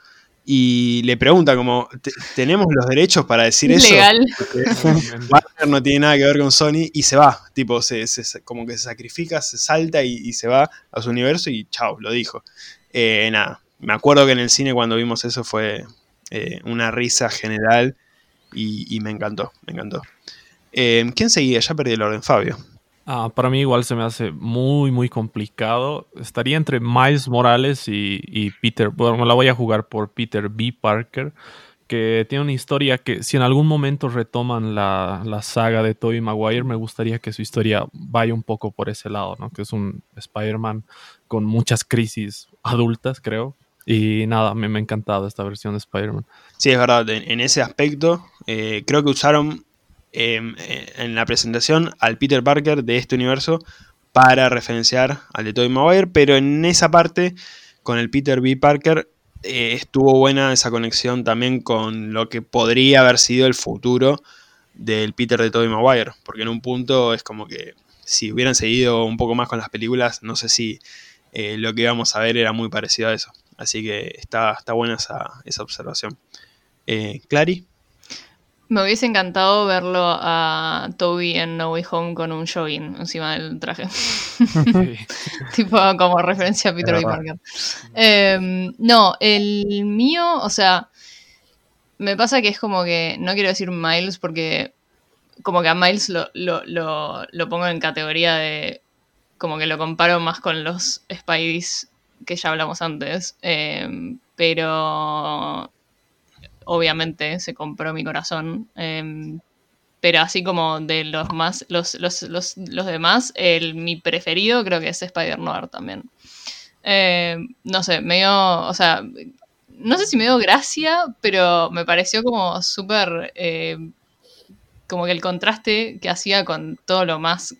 Speaker 2: Y le pregunta como, "¿Te- ¿tenemos los derechos para decir eso?
Speaker 5: Legal.
Speaker 2: Warner no tiene nada que ver con Sony y se va, tipo, se, se- se- como que se sacrifica, se salta y, y se va a su universo y chao, lo dijo. Eh, nada, me acuerdo que en el cine cuando vimos eso fue eh, una risa general y, me encantó, me encantó. Eh, ¿Quién seguía? Ya perdí el orden, Fabio.
Speaker 4: Ah, para mí igual se me hace muy, muy complicado. Estaría entre Miles Morales y, y Peter. Bueno, me la voy a jugar por Peter B. Parker, que tiene una historia que si en algún momento retoman la, la saga de Tobey Maguire, me gustaría que su historia vaya un poco por ese lado, ¿no? Que es un Spider-Man con muchas crisis adultas, creo. Y nada, me, me ha encantado esta versión de Spider-Man.
Speaker 2: Sí, es verdad, en, ese aspecto eh, creo que usaron eh, eh, en la presentación al Peter Parker de este universo para referenciar al de Tobey Maguire, pero en esa parte con el Peter B. Parker eh, estuvo buena esa conexión también con lo que podría haber sido el futuro del Peter de Tobey Maguire, porque en un punto es como que si hubieran seguido un poco más con las películas, no sé si eh, lo que íbamos a ver era muy parecido a eso. Así que está, está buena esa, esa observación. Eh, Clary,
Speaker 5: Me hubiese encantado verlo a Toby en No Way Home con un jogging encima del traje. tipo como referencia a Peter B. Parker. Eh, no, el mío, o sea, me pasa que es como que, no quiero decir Miles porque como que a Miles lo, lo, lo, lo pongo en categoría de, como que lo comparo más con los Spideys que ya hablamos antes, eh, pero obviamente se compró mi corazón. eh, pero así como de los más, los, los, los, los demás, el, mi preferido creo que es Spider-Noir también. Eh, no sé, medio, o sea, no sé si me dio gracia, pero me pareció como súper, como que el contraste que hacía con todo lo más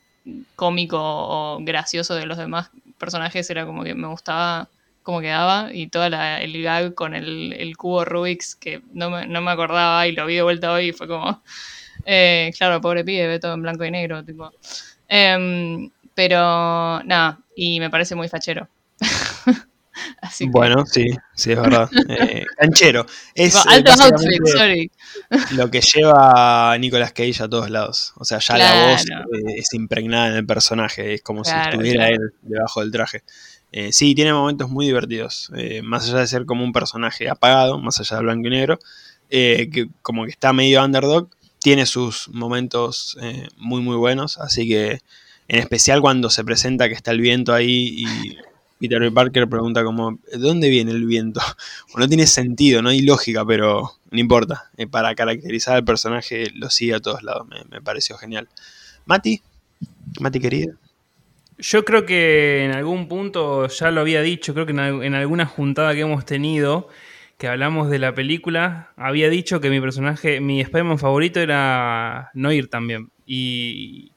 Speaker 5: cómico o gracioso de los demás personajes era como que me gustaba cómo quedaba y todo el gag con el, el cubo Rubik's que no me, no me acordaba y lo vi de vuelta hoy y fue como, eh, claro, pobre pibe, ve todo en blanco y negro, tipo. Em, pero nada, y me parece muy fachero. Así que,
Speaker 2: bueno, sí, sí, es verdad. Eh, canchero. Es eh,
Speaker 5: alto outfit, sorry.
Speaker 2: lo que lleva a Nicolas Cage a todos lados. O sea, ya la voz eh, es impregnada en el personaje, es como
Speaker 5: Claro,
Speaker 2: si estuviera
Speaker 5: claro.
Speaker 2: él debajo del traje. Eh, sí, tiene momentos muy divertidos. más allá de ser como un personaje apagado, más allá de blanco y negro, que como que está medio underdog, tiene sus momentos muy, muy buenos. Así que, en especial cuando se presenta que está el viento ahí y Peter. Parker pregunta como, ¿de dónde viene el viento? No tiene sentido, no hay lógica, pero no importa. Eh, para caracterizar al personaje lo sigue a todos lados. Me, pareció genial. Mati, Mati querida.
Speaker 6: Yo creo que en algún punto ya lo había dicho, creo que en alguna juntada que hemos tenido, que hablamos de la película, había dicho que mi personaje, mi Spider-Man favorito era Noir también. Y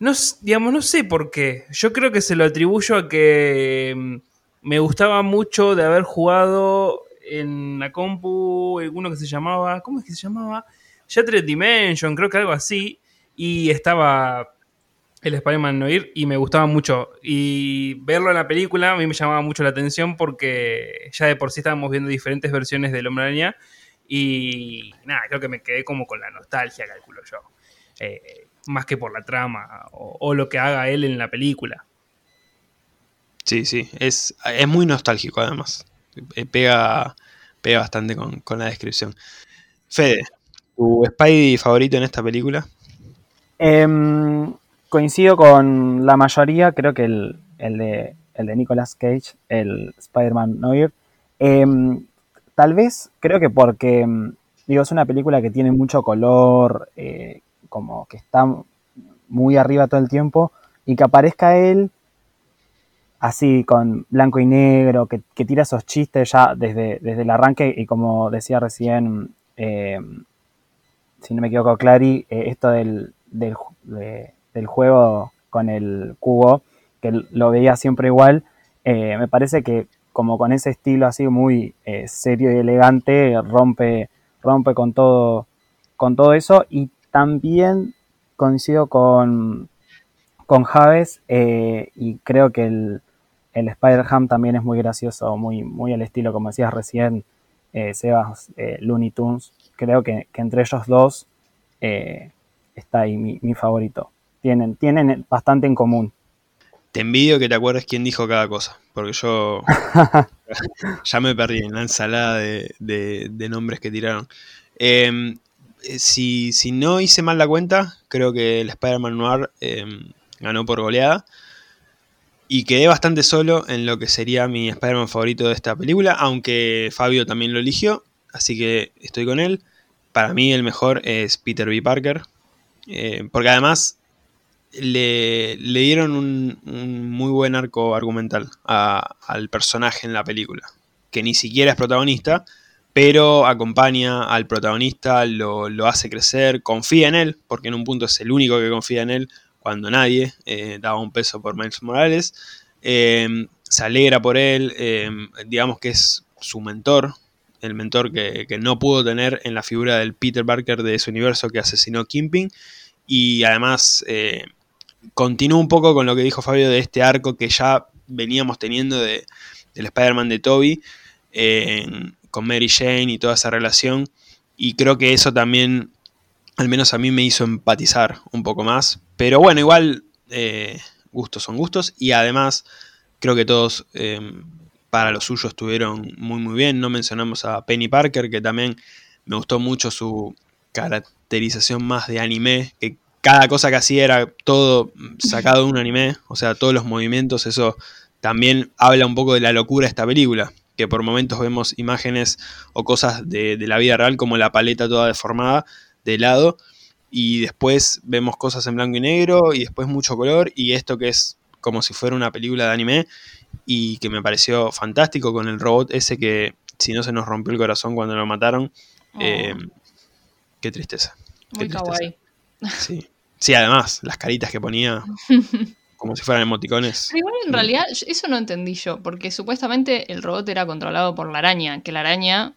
Speaker 6: no, digamos, no sé por qué. Yo creo que se lo atribuyo a que mm, me gustaba mucho de haber jugado en la compu uno que se llamaba, ¿cómo es que se llamaba? Shattered Dimension, creo que algo así. Y estaba el Spider-Man Noir y me gustaba mucho. Y verlo en la película a mí me llamaba mucho la atención porque ya de por sí estábamos viendo diferentes versiones del Hombre Araña. Y nada, creo que me quedé como con la nostalgia, calculo yo. Eh, más que por la trama o, o lo que haga él en la película.
Speaker 2: Sí, sí, es, es muy nostálgico además. Eh, Pega, pega bastante con, con la descripción. Fede, ¿tu Spidey favorito en esta película?
Speaker 7: Em, coincido con la mayoría, creo que el, el de, el de Nicolas Cage, el Spider-Man Noir. Em, tal vez, creo que porque, em, digo, es una película que tiene mucho color, eh, como que está muy arriba todo el tiempo, y que aparezca él así, con blanco y negro, que, que tira esos chistes ya desde, desde el arranque, y como decía recién, em, si no me equivoco, Clary, eh, esto del, del, ju- de- del juego con el cubo, que lo veía siempre igual, eh, me parece que como con ese estilo así muy eh, serio y elegante, rompe, rompe con todo, con todo eso. Y también coincido con, con Javes eh, y creo que el, el Spider-Ham también es muy gracioso, muy, muy al estilo, como decías recién, eh, Sebas, eh, Looney Tunes. Creo que, que entre ellos dos eh, está ahí mi, mi favorito. Tienen, tienen bastante en común.
Speaker 2: Te envidio que te acuerdes quién dijo cada cosa, porque yo ya me perdí en la ensalada de, de- de nombres que tiraron. Eh, si, si no hice mal la cuenta, creo que el Spider-Man Noir eh, ganó por goleada. Y quedé bastante solo en lo que sería mi Spider-Man favorito de esta película, aunque Fabio también lo eligió, así que estoy con él. Para mí el mejor es Peter B. Parker, eh, porque además le, le dieron un, muy buen arco argumental al personaje en la película, que ni siquiera es protagonista, pero acompaña al protagonista, lo, lo hace crecer, confía en él, porque en un punto es el único que confía en él, cuando nadie eh, daba un peso por Miles Morales, eh, se alegra por él, eh, digamos que es su mentor, el mentor que, que no pudo tener en la figura del Peter Parker de ese universo que asesinó Kimping, y además eh, continúa un poco con lo que dijo Fabio de este arco que ya veníamos teniendo de, del Spider-Man de Toby con Mary Jane y toda esa relación. Y creo que eso también, al menos a mí, me hizo empatizar un poco más. Pero bueno, igual eh, gustos son gustos. Y además, creo que todos eh, para lo suyo estuvieron muy, muy bien. No mencionamos a Penny Parker, que también me gustó mucho su caracterización más de anime, que cada cosa que hacía era todo sacado de un anime, o sea, todos los movimientos, eso también habla un poco de la locura de esta película, que por momentos vemos imágenes o cosas de, de la vida real como la paleta toda deformada de lado, y después vemos cosas en blanco y negro, y después mucho color, y esto que es como si fuera una película de anime, y que me pareció fantástico con el robot ese que si no se nos rompió el corazón cuando lo mataron, eh, qué tristeza.
Speaker 5: Muy
Speaker 2: tristeza.
Speaker 5: kawaii.
Speaker 2: Sí. sí, además, las caritas que ponía como si fueran emoticones.
Speaker 5: Pero igual en realidad yo- eso no entendí yo, porque supuestamente el robot era controlado por la araña, que la araña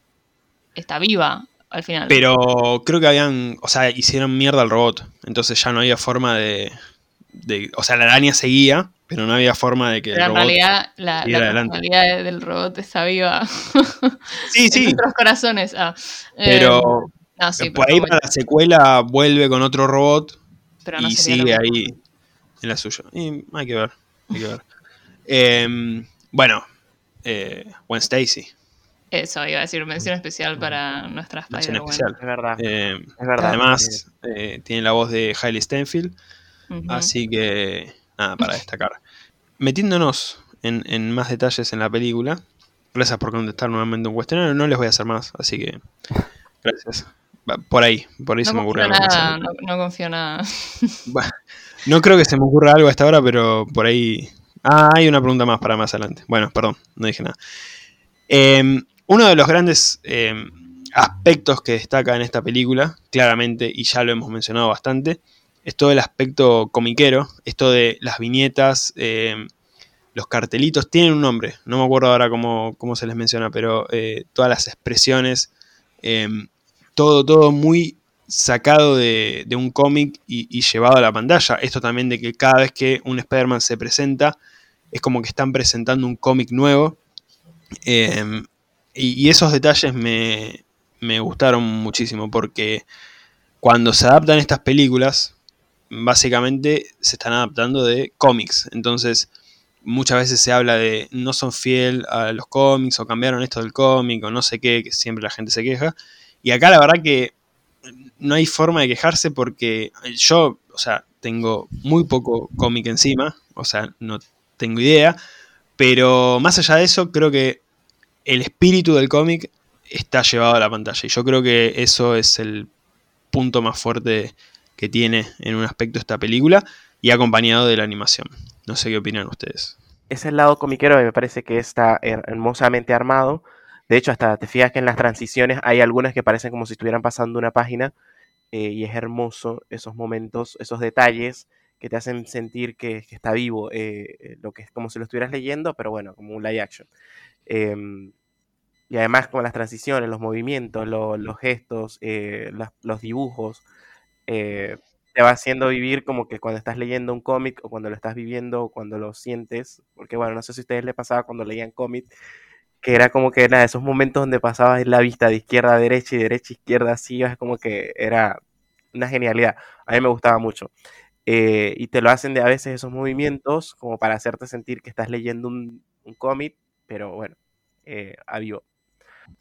Speaker 5: está viva al final.
Speaker 2: Pero creo que habían, o sea, hicieron mierda al robot. Entonces ya no había forma de, de- o sea, la araña seguía, pero no había forma de que el
Speaker 5: Pero en
Speaker 2: robot...
Speaker 5: realidad la, la personalidad del robot está viva
Speaker 2: Sí,
Speaker 5: en
Speaker 2: sí,
Speaker 5: nuestros corazones. Ah, eh,
Speaker 2: pero
Speaker 5: no, sí,
Speaker 2: por
Speaker 5: pero
Speaker 2: ahí para la secuela vuelve con otro robot
Speaker 5: pero no
Speaker 2: y sigue ahí en la suya. Y hay que ver, hay que ver. Em, bueno, eh, Gwen Stacy,
Speaker 5: Eso, iba a decir, mención especial para nuestra
Speaker 2: mención especial.
Speaker 8: Es verdad.
Speaker 2: Eh,
Speaker 8: Es verdad.
Speaker 2: además eh, tiene la voz de Hailey Stenfield, así que nada para destacar. Metiéndonos en, en más detalles en la película, gracias por contestar nuevamente un cuestionario, no les voy a hacer más, así que gracias. Por ahí, por ahí se me más
Speaker 5: nada, no, no confío nada.
Speaker 2: Bueno, no creo que se me ocurra algo a esta hora, pero por ahí. Ah, hay una pregunta más para más adelante. Bueno, perdón, no dije nada. Eh, uno de los grandes eh, aspectos que destaca en esta película, claramente, y ya lo hemos mencionado bastante, es todo el aspecto comiquero, esto de las viñetas, eh, los cartelitos, tienen un nombre, no me acuerdo ahora cómo, cómo se les menciona, pero eh, todas las expresiones, todo, todo muy sacado de, un cómic y, llevado a la pantalla. Esto también de que cada vez que un Spider-Man se presenta, es como que están presentando un cómic nuevo. Y, y esos detalles me, me gustaron muchísimo porque cuando se adaptan estas películas, básicamente se están adaptando de cómics. Entonces, muchas veces se habla de no son fiel a los cómics o cambiaron esto del cómic o no sé qué, que siempre la gente se queja. Y acá la verdad que no hay forma de quejarse porque yo, o sea, tengo muy poco cómic encima, o sea, no tengo idea, pero más allá de eso, creo que el espíritu del cómic está llevado a la pantalla y yo creo que eso es el punto más fuerte que tiene en un aspecto esta película y acompañado de la animación. No sé qué opinan ustedes.
Speaker 8: Ese lado comiquero me parece que está her- hermosamente armado. De hecho, hasta te fijas que en las transiciones hay algunas que parecen como si estuvieran pasando una página eh, y es hermoso esos momentos, esos detalles que te hacen sentir que, está vivo, eh, eh, lo que es como si lo estuvieras leyendo, pero bueno, como un live action. Em, y además con las transiciones, los movimientos, lo- los gestos, los dibujos, te va haciendo vivir como que cuando estás leyendo un cómic o cuando lo estás viviendo o cuando lo sientes, porque bueno, no sé si a ustedes les pasaba cuando leían cómic, que era como que nada, esos momentos donde pasabas la vista de izquierda a derecha y derecha a izquierda así, es como que era una genialidad. A mí me gustaba mucho. Eh, y te lo hacen de a veces esos movimientos como para hacerte sentir que estás leyendo un, un cómic, pero bueno, eh, a vivo.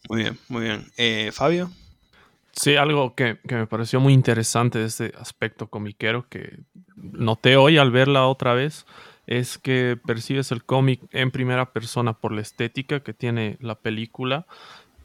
Speaker 2: Muy bien, muy bien. Eh, Fabio.
Speaker 4: Sí, algo que, que me pareció muy interesante de este aspecto comiquero que noté hoy al verla otra vez es que percibes el cómic en primera persona por la estética que tiene la película.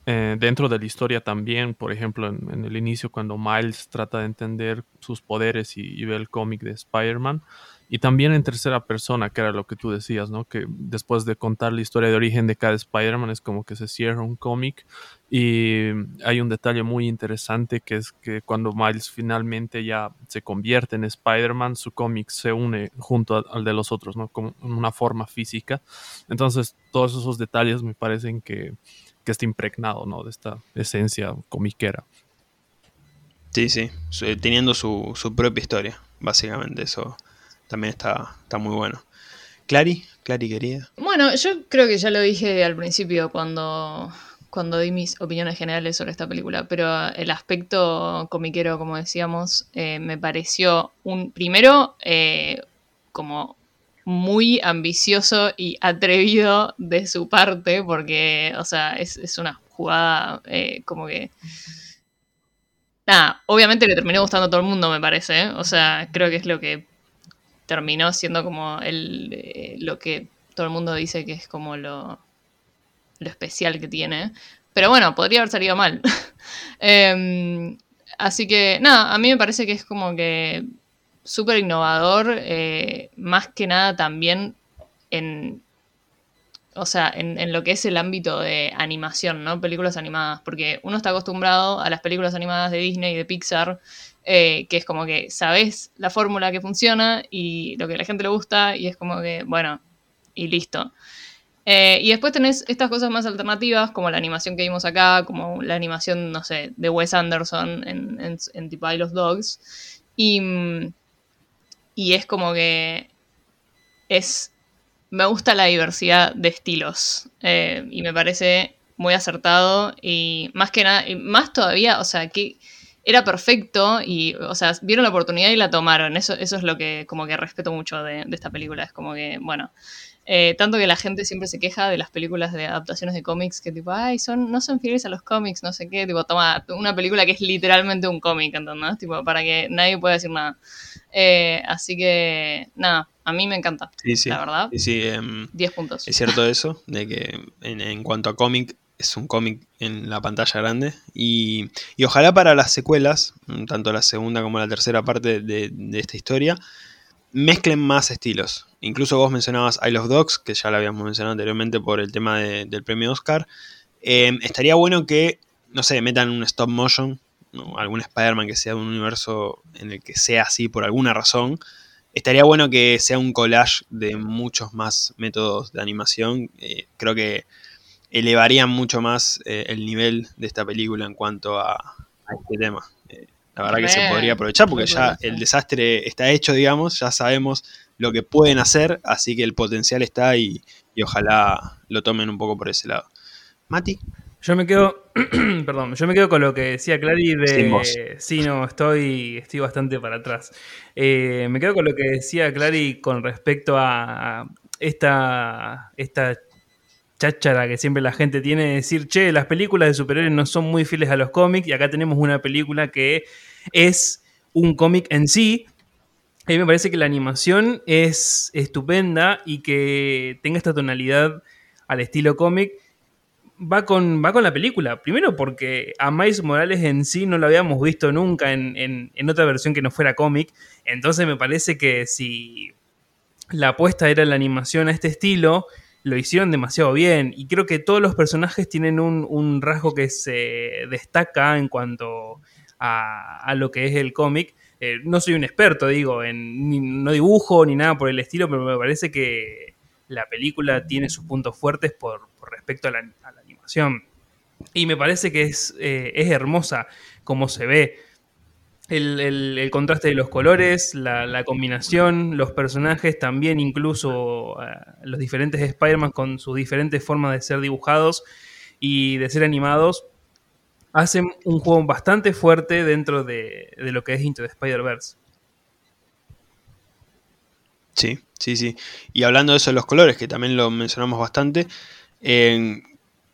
Speaker 4: Eh, dentro de la historia también, por ejemplo, en, el inicio cuando Miles trata de entender sus poderes y, ve el cómic de Spider-Man. Y también en tercera persona, que era lo que tú decías, ¿no? Que después de contar la historia de origen de cada Spider-Man es como que se cierra un cómic y hay un detalle muy interesante que es que cuando Miles finalmente ya se convierte en Spider-Man, su cómic se une junto al de los otros, ¿no? Como en una forma física. Entonces, todos esos detalles me parecen que, que está impregnado, ¿no? De esta esencia comiquera.
Speaker 2: Sí, sí, teniendo su, su propia historia, básicamente. Eso también está, está muy bueno. Clary, Clary querida.
Speaker 5: Bueno, yo creo que ya lo dije al principio cuando, cuando di mis opiniones generales sobre esta película, pero el aspecto comiquero, como decíamos, eh, me pareció un primero eh, como muy ambicioso y atrevido de su parte, porque, o sea, es, es una jugada eh, como que... Nada, obviamente le terminó gustando a todo el mundo, me parece, ¿eh? o sea, creo que es lo que terminó siendo como el, eh, lo que todo el mundo dice que es como lo, lo especial que tiene. Pero bueno, podría haber salido mal. Em, así que nada, a mí me parece que es como que súper innovador, eh, más que nada también en, o sea, en, lo que es el ámbito de animación, ¿no? Películas animadas, porque uno está acostumbrado a las películas animadas de Disney y de Pixar, eh, que es como que sabes la fórmula que funciona y lo que a la gente le gusta y es como que, bueno, y listo. Eh, y después tenés estas cosas más alternativas, como la animación que vimos acá, como la animación, no sé, de Wes Anderson en, en, en The Pile of Dogs. Y, mm, y es como que es... Me gusta la diversidad de estilos eh, y me parece muy acertado y más que nada, más todavía, o sea, que era perfecto y, o sea, vieron la oportunidad y la tomaron. Eso, eso es lo que como que respeto mucho de, de esta película. Es como que, bueno, eh, tanto que la gente siempre se queja de las películas de adaptaciones de cómics que tipo, ay, son, no son fieles a los cómics, no sé qué, tipo, toma una película que es literalmente un cómic, ¿entendés? Tipo, para que nadie pueda decir nada. Eh, así que, nada, a mí me encanta,
Speaker 2: Sí, sí.
Speaker 5: la verdad.
Speaker 2: Sí, em,
Speaker 5: 10 puntos.
Speaker 2: es cierto eso, de que en, en cuanto a cómic, es un cómic en la pantalla grande. Y, y ojalá para las secuelas, tanto la segunda como la tercera parte de, de esta historia, mezclen más estilos. Incluso vos mencionabas I Love Dogs, que ya lo habíamos mencionado anteriormente por el tema de- del premio Oscar. Eh, estaría bueno que, no sé, metan un stop motion, ¿no? algún Spider-Man que sea un universo en el que sea así por alguna razón. Estaría bueno que sea un collage de muchos más métodos de animación. Eh, creo que elevarían mucho más eh, el nivel de esta película en cuanto a, a este tema. Eh, la verdad que se podría aprovechar porque ya el desastre está hecho, digamos, ya sabemos lo que pueden hacer, así que el potencial está y, y ojalá lo tomen un poco por ese lado. Mati,
Speaker 6: Yo me quedo, perdón, yo me quedo con lo que decía Clary de... Sí, no, estoy, estoy bastante para atrás. Eh, me quedo con lo que decía Clary con respecto a esta, esta cháchara que siempre la gente tiene de decir, che, las películas de superhéroes no son muy fieles a los cómics y acá tenemos una película que es un cómic en sí. A mí me parece que la animación es estupenda y que tenga esta tonalidad al estilo cómic va con, va con la película. Primero porque a Miles Morales en sí no lo habíamos visto nunca en, en- en otra versión que no fuera cómic. Entonces me parece que si la apuesta era la animación a este estilo, lo hicieron demasiado bien. Y creo que todos los personajes tienen un, un rasgo que se destaca en cuanto a, a lo que es el cómic. Eh, no soy un experto, digo, en, no dibujo ni nada por el estilo, pero me parece que la película tiene sus puntos fuertes por, respecto a la, animación. Y me parece que es, eh, es hermosa como se ve. El, el- contraste de los colores, la, la combinación, los personajes, también incluso eh, los diferentes Spider-Man con sus diferentes formas de ser dibujados y de ser animados, hacen un juego bastante fuerte dentro de, de lo que es Into the Spider-Verse.
Speaker 2: Sí, sí, sí. Y hablando de eso de los colores, que también lo mencionamos bastante,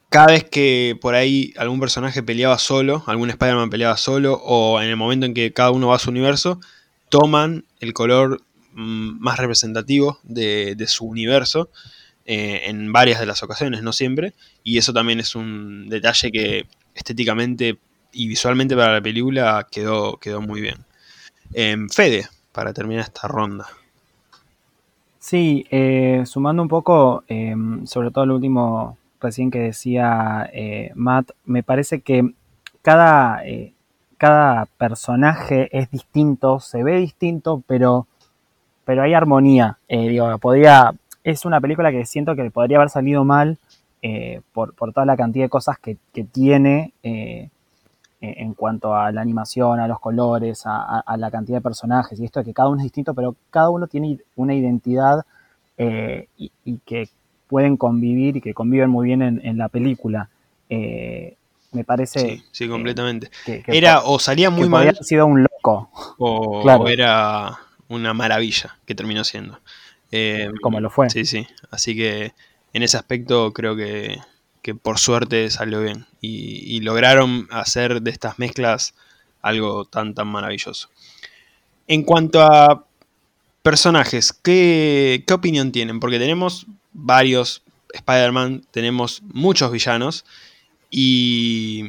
Speaker 2: cada vez que por ahí algún personaje peleaba solo, algún Spider-Man peleaba solo, o en el momento en que cada uno va a su universo, toman el color mm, más representativo de, de su universo eh, en varias de las ocasiones, no siempre. Y eso también es un detalle que estéticamente y visualmente para la película quedó, quedó muy bien. Em, Fede, para terminar esta ronda.
Speaker 7: Sí, eh, sumando un poco, eh, sobre todo lo último recién que decía eh, Matt, me parece que cada, eh, cada personaje es distinto, se ve distinto, pero, pero hay armonía. Eh, digo, podría, es una película que siento que podría haber salido mal eh, por, por toda la cantidad de cosas que, que tiene eh, en cuanto a la animación, a los colores, a, a- a la cantidad de personajes y esto de que cada uno es distinto, pero cada uno tiene una identidad eh, y, y que pueden convivir y que conviven muy bien en, en la película. Eh, me parece
Speaker 2: Sí, sí, completamente.
Speaker 7: que, que
Speaker 2: Era o salía muy mal
Speaker 7: haber sido un loco,
Speaker 2: o,
Speaker 7: Claro.
Speaker 2: era una maravilla que terminó siendo.
Speaker 7: Como lo fue.
Speaker 2: Sí, sí. Así que en ese aspecto creo que, que por suerte salió bien. Y, lograron hacer de estas mezclas algo tan, tan maravilloso. En cuanto a personajes, ¿qué, qué opinión tienen? Porque tenemos varios Spider-Man, tenemos muchos villanos. Y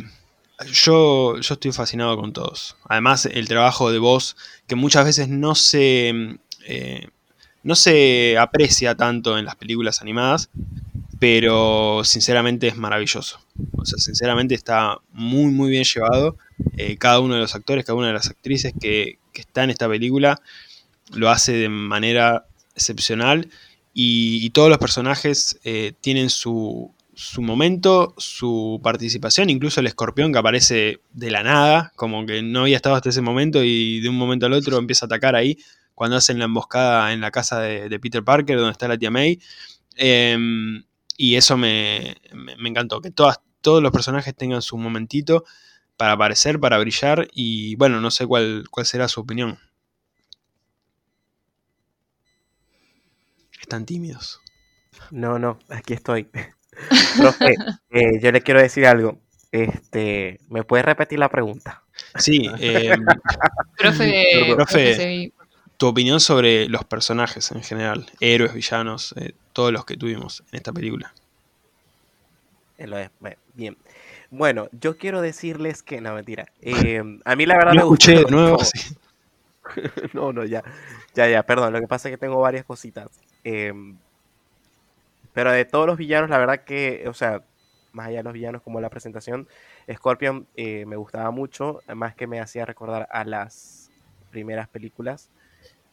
Speaker 2: yo, yo estoy fascinado con todos. Además, el trabajo de voz, que muchas veces no se, eh, no se aprecia tanto en las películas animadas, pero sinceramente es maravilloso. O sea, sinceramente está muy, muy bien llevado. Eh, cada uno de los actores, cada una de las actrices que, que está en esta película lo hace de manera excepcional y, todos los personajes eh, tienen su, su momento, su participación, incluso el escorpión que aparece de la nada, como que no había estado hasta ese momento y de un momento al otro empieza a atacar ahí, cuando hacen la emboscada en la casa de, de Peter Parker, donde está la tía May. Em, y eso me, me- me encantó, que todas, todos los personajes tengan su momentito para aparecer, para brillar, y bueno, no sé cuál, cuál será su opinión. Están tímidos.
Speaker 8: No, no, aquí estoy. Profe, eh, yo le quiero decir algo. Este, ¿me puede repetir la pregunta?
Speaker 2: Sí, em,
Speaker 5: Profe,
Speaker 2: Profe.
Speaker 5: profe
Speaker 2: tu opinión sobre los personajes en general, héroes, villanos, eh, todos los que tuvimos en esta película.
Speaker 8: Eh, lo es, bueno, Bien. Bueno, yo quiero decirles que, no, mentira. Eh, a mí la verdad
Speaker 2: No
Speaker 8: me gustó
Speaker 2: escuché de nuevo. sí.
Speaker 8: No, no, ya. Ya, ya, perdón. Lo que pasa es que tengo varias cositas. Em, pero de todos los villanos, la verdad que, o sea, más allá de los villanos como la presentación, Scorpion eh, me gustaba mucho, más que me hacía recordar a las primeras películas.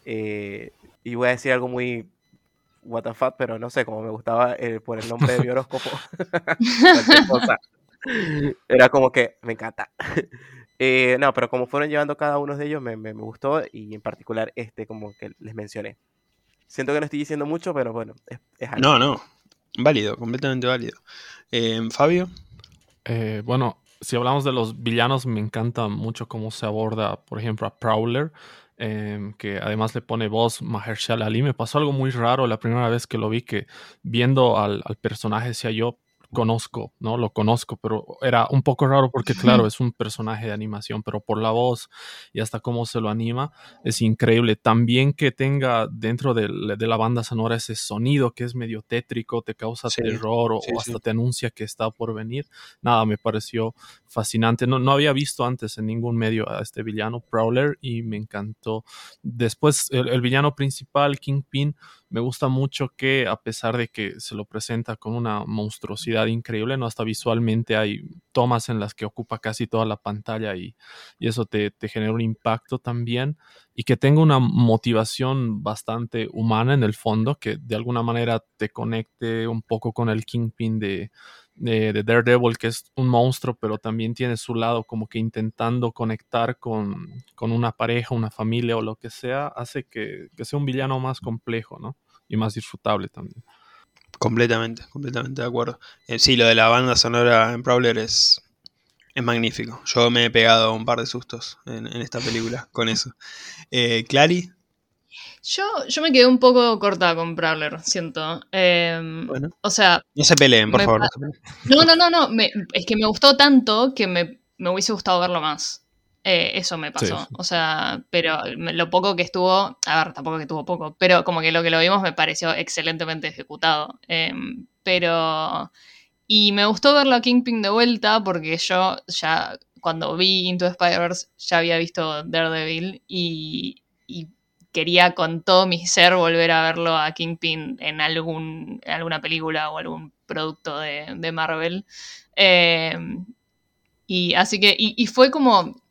Speaker 8: Eh, y voy a decir algo muy what the fuck, pero no sé, como me gustaba eh, por el nombre de mi horóscopo. Era como que me encanta. Eh, no, pero como fueron llevando cada uno de ellos, me, me- me gustó y en particular este, como que les mencioné. Siento que no estoy diciendo mucho, pero bueno, es, es algo.
Speaker 2: No, no. Válido, completamente válido. Eh, Fabio.
Speaker 4: Eh, bueno, si hablamos de los villanos, me encanta mucho cómo se aborda, por ejemplo, a Prowler, em, que además le pone voz Mahershala Ali. Me pasó algo muy raro la primera vez que lo vi, que viendo al, al personaje decía yo conozco, ¿no? Lo conozco, pero era un poco raro porque, claro, es un personaje de animación, pero por la voz y hasta cómo se lo anima, es increíble. También que tenga dentro de, la banda sonora ese sonido que es medio tétrico, te causa
Speaker 2: Sí,
Speaker 4: terror o,
Speaker 2: sí,
Speaker 4: o hasta
Speaker 2: sí.
Speaker 4: te anuncia que está por venir. Nada, me pareció fascinante. No, no había visto antes en ningún medio a este villano, Prowler, y me encantó. Después, el, el villano principal, Kingpin, me gusta mucho que a pesar de que se lo presenta con una monstruosidad increíble, no hasta visualmente hay tomas en las que ocupa casi toda la pantalla y, y eso te, te genera un impacto también y que tenga una motivación bastante humana en el fondo, que de alguna manera te conecte un poco con el Kingpin de, de, de Daredevil, que es un monstruo, pero también tiene su lado como que intentando conectar con, con una pareja, una familia o lo que sea, hace que, que sea un villano más complejo, ¿no? Y más disfrutable también.
Speaker 2: Completamente, completamente de acuerdo. Eh, sí, lo de la banda sonora en Prowler es, es magnífico. Yo me he pegado un par de sustos en, en esta película con eso. Eh, Clary,
Speaker 5: Yo, yo me quedé un poco corta con Prowler, siento. Em,
Speaker 2: bueno,
Speaker 5: O sea,
Speaker 2: no se peleen, por
Speaker 5: Me
Speaker 2: favor. no
Speaker 5: no, no, no, me- es que me gustó tanto que me, me hubiese gustado verlo más. Eh, eso me pasó.
Speaker 4: Sí, sí.
Speaker 5: O sea, pero lo poco que estuvo, a ver, tampoco que estuvo poco, pero como que lo que lo vimos me pareció excelentemente ejecutado. Em, pero. Y me gustó verlo a Kingpin de vuelta porque yo ya cuando vi Into the Spider-Verse ya había visto Daredevil y, y quería con todo mi ser volver a verlo a Kingpin en, algún, alguna película o algún producto de, Marvel. Eh, y así que, y fue como,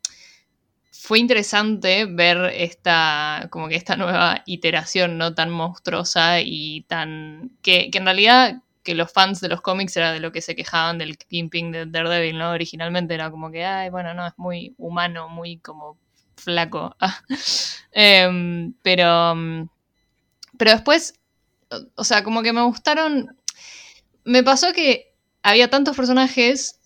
Speaker 5: fue interesante ver esta, como que esta nueva iteración, ¿no? Tan monstruosa y tan, que, que en realidad que los fans de los cómics era de lo que se quejaban del Kingpin de Daredevil, ¿no? Originalmente era como que, ay, bueno, no, es muy humano, muy como flaco. Em, pero, mm, pero después, o- sea, como que me gustaron, me pasó que había tantos personajes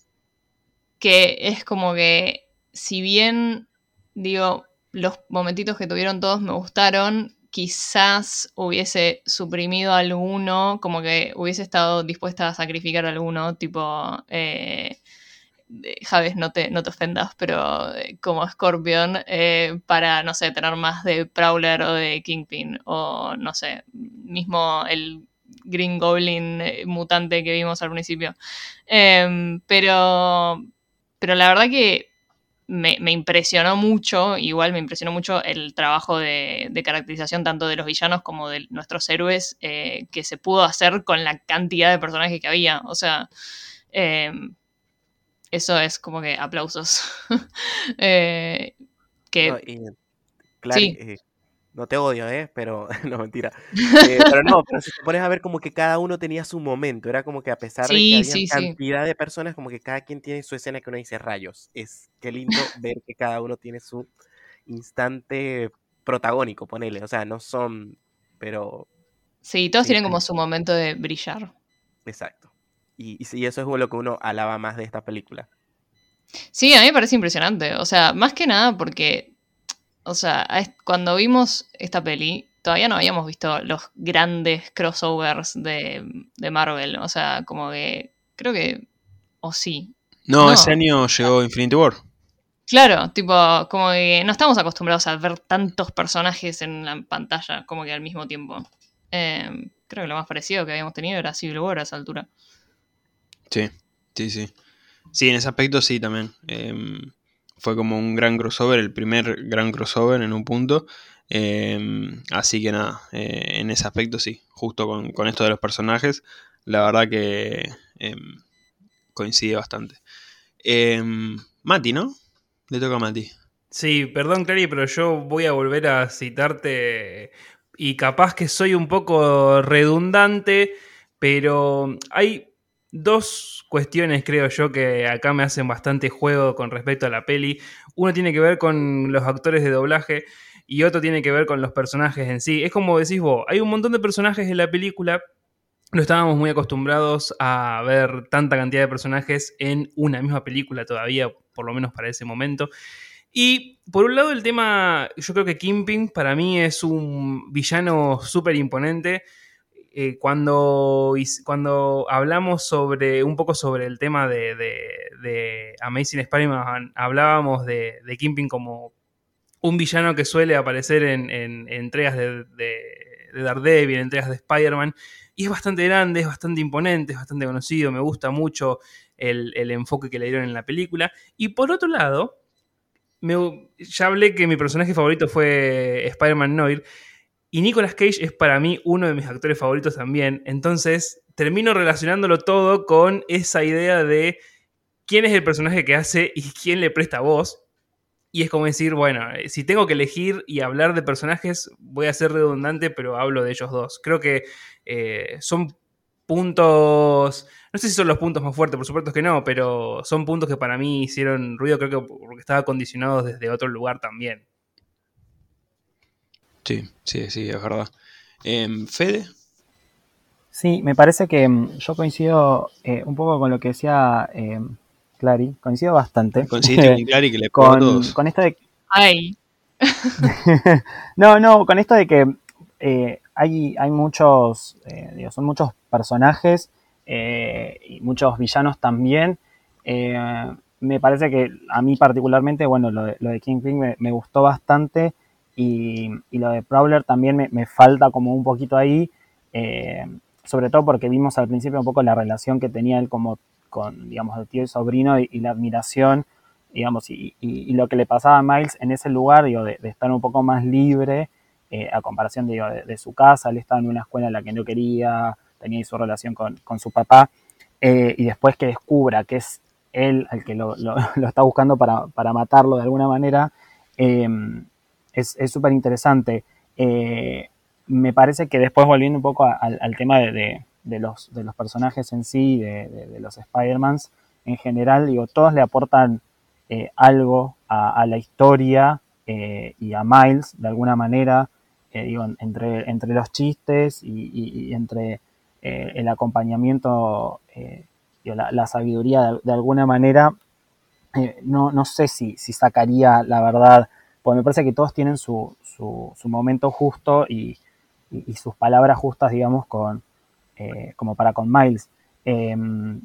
Speaker 5: que es como que, si bien, digo, los momentitos que tuvieron todos me gustaron, quizás hubiese suprimido alguno, como que hubiese estado dispuesta a sacrificar alguno, tipo, eh, Javes, no te, no te ofendas, pero eh, como Scorpion, eh, para, no sé, tener más de Prowler o de Kingpin, o no sé, mismo el Green Goblin eh, mutante que vimos al principio. Em, pero, pero la verdad que me, me impresionó mucho, igual me impresionó mucho el trabajo de, de caracterización tanto de los villanos como de nuestros héroes que se pudo hacer con la cantidad de personajes que había. O sea, em, eso es como que aplausos. Eh, que
Speaker 8: No, y, claro,
Speaker 5: sí.
Speaker 8: eh, no te odio, ¿eh? Pero, no, mentira. Eh, pero no, pero si te pones a ver como que cada uno tenía su momento, era como que a pesar de que había
Speaker 5: sí, sí.
Speaker 8: cantidad de personas, como que cada quien tiene su escena que uno dice rayos. Es qué lindo ver que cada uno tiene su instante protagónico, ponele. O sea, no son, pero
Speaker 5: sí, todos tienen como su momento de brillar.
Speaker 8: exacto. Y, y sí, eso es lo que uno alaba más de esta película.
Speaker 5: Sí, a mí me parece impresionante. O sea, más que nada porque, o sea, cuando vimos esta peli, todavía no habíamos visto los grandes crossovers de, de Marvel. O sea, como que, creo que, o sí.
Speaker 2: No,
Speaker 5: No.
Speaker 2: ese año llegó Infinity War.
Speaker 5: Claro, tipo, como que no estamos acostumbrados a ver tantos personajes en la pantalla como que al mismo tiempo. Eh, creo que lo más parecido que habíamos tenido era Civil War a esa altura.
Speaker 2: Sí, sí, sí. Sí, en ese aspecto sí también. Em, fue como un gran crossover, el primer gran crossover en un punto. Em, así que nada, eh, en ese aspecto sí, justo con, con esto de los personajes, la verdad que em, coincide bastante. Mati, ¿no? Le toca a Mati.
Speaker 6: Sí, perdón, Clary, pero yo voy a volver a citarte y capaz que soy un poco redundante, pero hay dos cuestiones, creo yo, que acá me hacen bastante juego con respecto a la peli. Uno tiene que ver con los actores de doblaje y otro tiene que ver con los personajes en sí. Es como decís vos, hay un montón de personajes en la película. No estábamos muy acostumbrados a ver tanta cantidad de personajes en una misma película todavía, por lo menos para ese momento. Y por un lado el tema, yo creo que Kingpin para mí es un villano súper imponente. Eh, cuando, cuando hablamos sobre un poco sobre el tema de, de, Amazing Spider-Man, hablábamos de, de Kingpin como un villano que suele aparecer en, entregas de, de, Daredevil, en entregas de Spider-Man, y es bastante grande, es bastante imponente, es bastante conocido, me gusta mucho el, el enfoque que le dieron en la película. Y por otro lado, ya hablé que mi personaje favorito fue Spider-Man Noir. Y Nicolas Cage es para mí uno de mis actores favoritos también. Entonces termino relacionándolo todo con esa idea de quién es el personaje que hace y quién le presta voz. Y es como decir, bueno, si tengo que elegir y hablar de personajes, voy a ser redundante, pero hablo de ellos dos. Creo que eh, son puntos no sé si son los puntos más fuertes, por supuesto que no, pero son puntos que para mí hicieron ruido, creo que porque estaba condicionado desde otro lugar también.
Speaker 2: Sí, sí, sí, es verdad. Em, Fede.
Speaker 7: Sí, me parece que mm, yo coincido eh, un poco con lo que decía eh, Clary, coincido bastante.
Speaker 2: Coincido con Clary que le
Speaker 7: con, con esto de...
Speaker 5: Ay.
Speaker 7: no, no, con esto de que eh, hay, hay muchos, digo, son muchos personajes eh, y muchos villanos también. Eh, me parece que a mí particularmente, bueno, lo de, lo de Kingpin me, gustó bastante y, lo de Prowler también me, falta como un poquito ahí, eh, sobre todo porque vimos al principio un poco la relación que tenía él como con, digamos, el tío y sobrino y, la admiración, digamos, y, lo que le pasaba a Miles en ese lugar, digo, de, estar un poco más libre a comparación, de, su casa, él estaba en una escuela en la que no quería, tenía su relación con, su papá, eh, y después que descubra que es él el que lo, está buscando para, matarlo de alguna manera, eh, es súper interesante. Eh, me parece que después volviendo un poco al tema de, los, de los personajes en sí, de, los Spider-Mans en general, digo, todos le aportan algo a, la historia y a Miles de alguna manera, digo, entre, entre los chistes y entre eh, el acompañamiento, eh, la, sabiduría de, alguna manera, eh, no, no, sé si, si, sacaría la verdad, porque me parece que todos tienen su, su, momento justo y, sus palabras justas, digamos, con, como para con Miles. Em,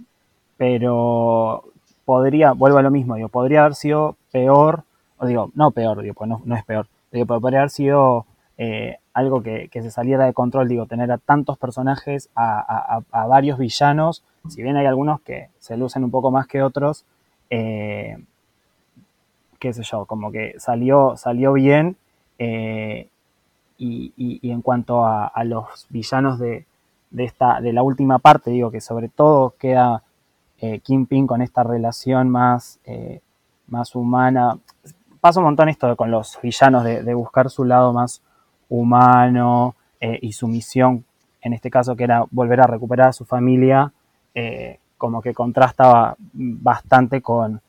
Speaker 7: pero podría, vuelvo a lo mismo, digo, podría haber sido peor, o digo, no peor, digo, pues no, no es peor, digo, podría haber sido algo que, se saliera de control, digo, tener a tantos personajes, a, varios villanos, si bien hay algunos que se lucen un poco más que otros, eh, qué sé yo, como que salió, salió bien. Eh, y, en cuanto a, los villanos de, esta, de la última parte, digo que sobre todo queda eh, Kingpin con esta relación más, más humana. Pasa un montón esto con los villanos de buscar su lado más humano eh, y su misión, en este caso que era volver a recuperar a su familia, eh, como que contrastaba bastante con,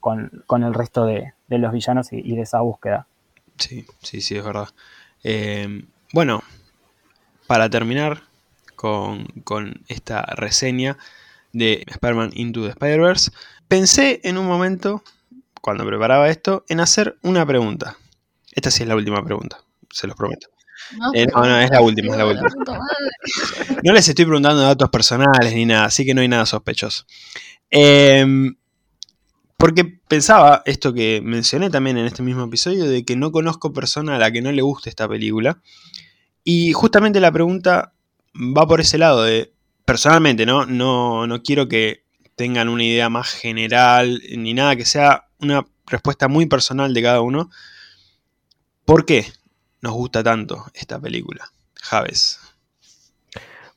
Speaker 7: eh, con, el resto de, los villanos y, de esa búsqueda.
Speaker 2: Sí, sí, sí, es verdad. bueno, para terminar con, con esta reseña de Spider-Man Into the Spider-Verse, pensé en un momento, cuando preparaba esto, en hacer una pregunta. Esta sí es la última pregunta, se los prometo. No, eh, no, es la última, es la última. No les estoy preguntando datos personales ni nada, así que no hay nada sospechoso. Em, porque pensaba esto que mencioné también en este mismo episodio, de que no conozco persona a la que no le guste esta película. Y justamente la pregunta va por ese lado de, personalmente, ¿no? No, no quiero que tengan una idea más general ni nada, que sea una respuesta muy personal de cada uno. ¿Por qué nos gusta tanto esta película? Javes.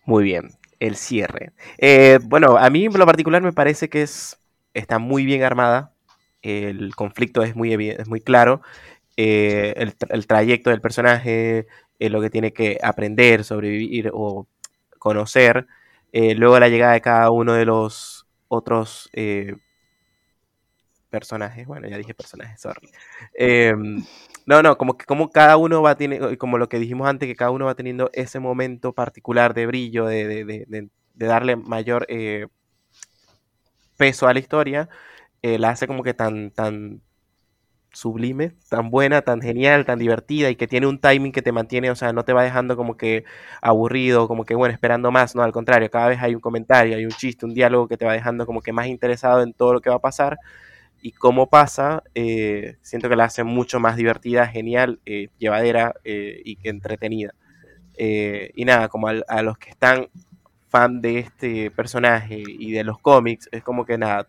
Speaker 8: Muy bien. el cierre. Eh, bueno, a mí en lo particular me parece que es, está muy bien armada. El conflicto es muy, es muy claro. eh, el, el trayecto del personaje, eh, lo que tiene que aprender, sobrevivir o conocer. eh, luego la llegada de cada uno de los otros eh, personajes. Bueno, ya dije personajes, sorry. Em, no, no, como que como cada uno va teniendo, como lo que dijimos antes, que cada uno va teniendo ese momento particular de brillo, de, de- de- darle mayor peso a la historia, eh, la hace como que tan, tan sublime, tan buena, tan genial, tan divertida y que tiene un timing que te mantiene, o sea, no te va dejando como que aburrido, como que bueno, esperando más, no, al contrario, cada vez hay un comentario, hay un chiste, un diálogo que te va dejando como que más interesado en todo lo que va a pasar y cómo pasa, eh, siento que la hace mucho más divertida, genial, eh, llevadera y entretenida. Y nada, como a los que están fan de este personaje y de los cómics, es como que nada,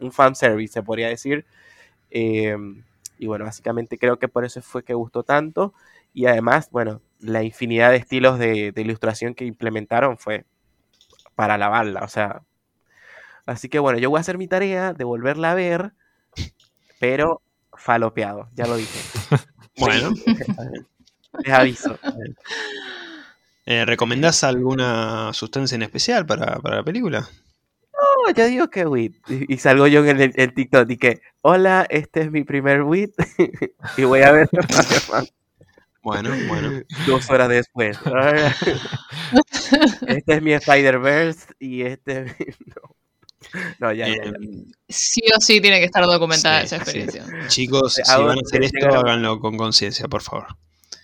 Speaker 8: un fan service se podría decir. Eh, y bueno, básicamente creo que por eso fue que gustó tanto. Y además, bueno, la infinidad de estilos de, de ilustración que implementaron fue para alabarla. O sea, así que bueno, yo voy a hacer mi tarea de volverla a ver, pero falopeado, ya lo dije.
Speaker 2: Bueno,
Speaker 8: Les aviso.
Speaker 2: Eh, ¿recomendás alguna sustancia en especial para, para la película?
Speaker 8: No, yo digo que WIT. Y, y salgo yo en el, TikTok y que, hola, este es mi primer WIT. y voy a ver
Speaker 2: Bueno, bueno.
Speaker 8: dos horas después. este es mi Spider-Verse y este es mi... No, No, ya, ya, ya.
Speaker 2: Eh,
Speaker 5: Sí o sí tiene que estar documentada
Speaker 2: Sí,
Speaker 5: esa
Speaker 2: sí.
Speaker 5: experiencia.
Speaker 2: chicos, si van a hacer esto, háganlo con conciencia, por favor.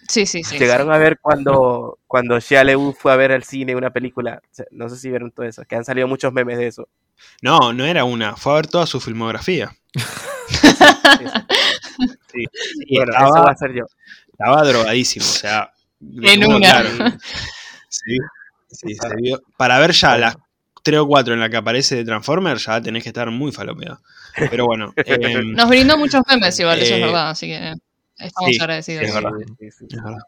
Speaker 5: Sí, sí, sí.
Speaker 8: Llegaron a ver cuando, cuando Shia LaBeouf fue a ver al cine una película. O sea, No sé si vieron todo eso, que han salido muchos memes de eso.
Speaker 2: No, no era una, fue a ver toda su filmografía. Sí, y
Speaker 8: bueno, eso va
Speaker 2: estaba,
Speaker 8: a ser yo.
Speaker 2: estaba drogadísimo, o sea.
Speaker 5: En una.
Speaker 2: claro. Sí, sí, se vio- Para ver ya las 3 o 4 en la que aparece de Transformers, ya tenés que estar muy falopeado. Pero bueno, em,
Speaker 5: Nos brindó muchos memes igual, eso es
Speaker 2: Eh,
Speaker 5: verdad, así que estamos
Speaker 2: sí,
Speaker 5: agradecidos.
Speaker 2: es verdad.
Speaker 8: Sí, sí.
Speaker 2: es verdad.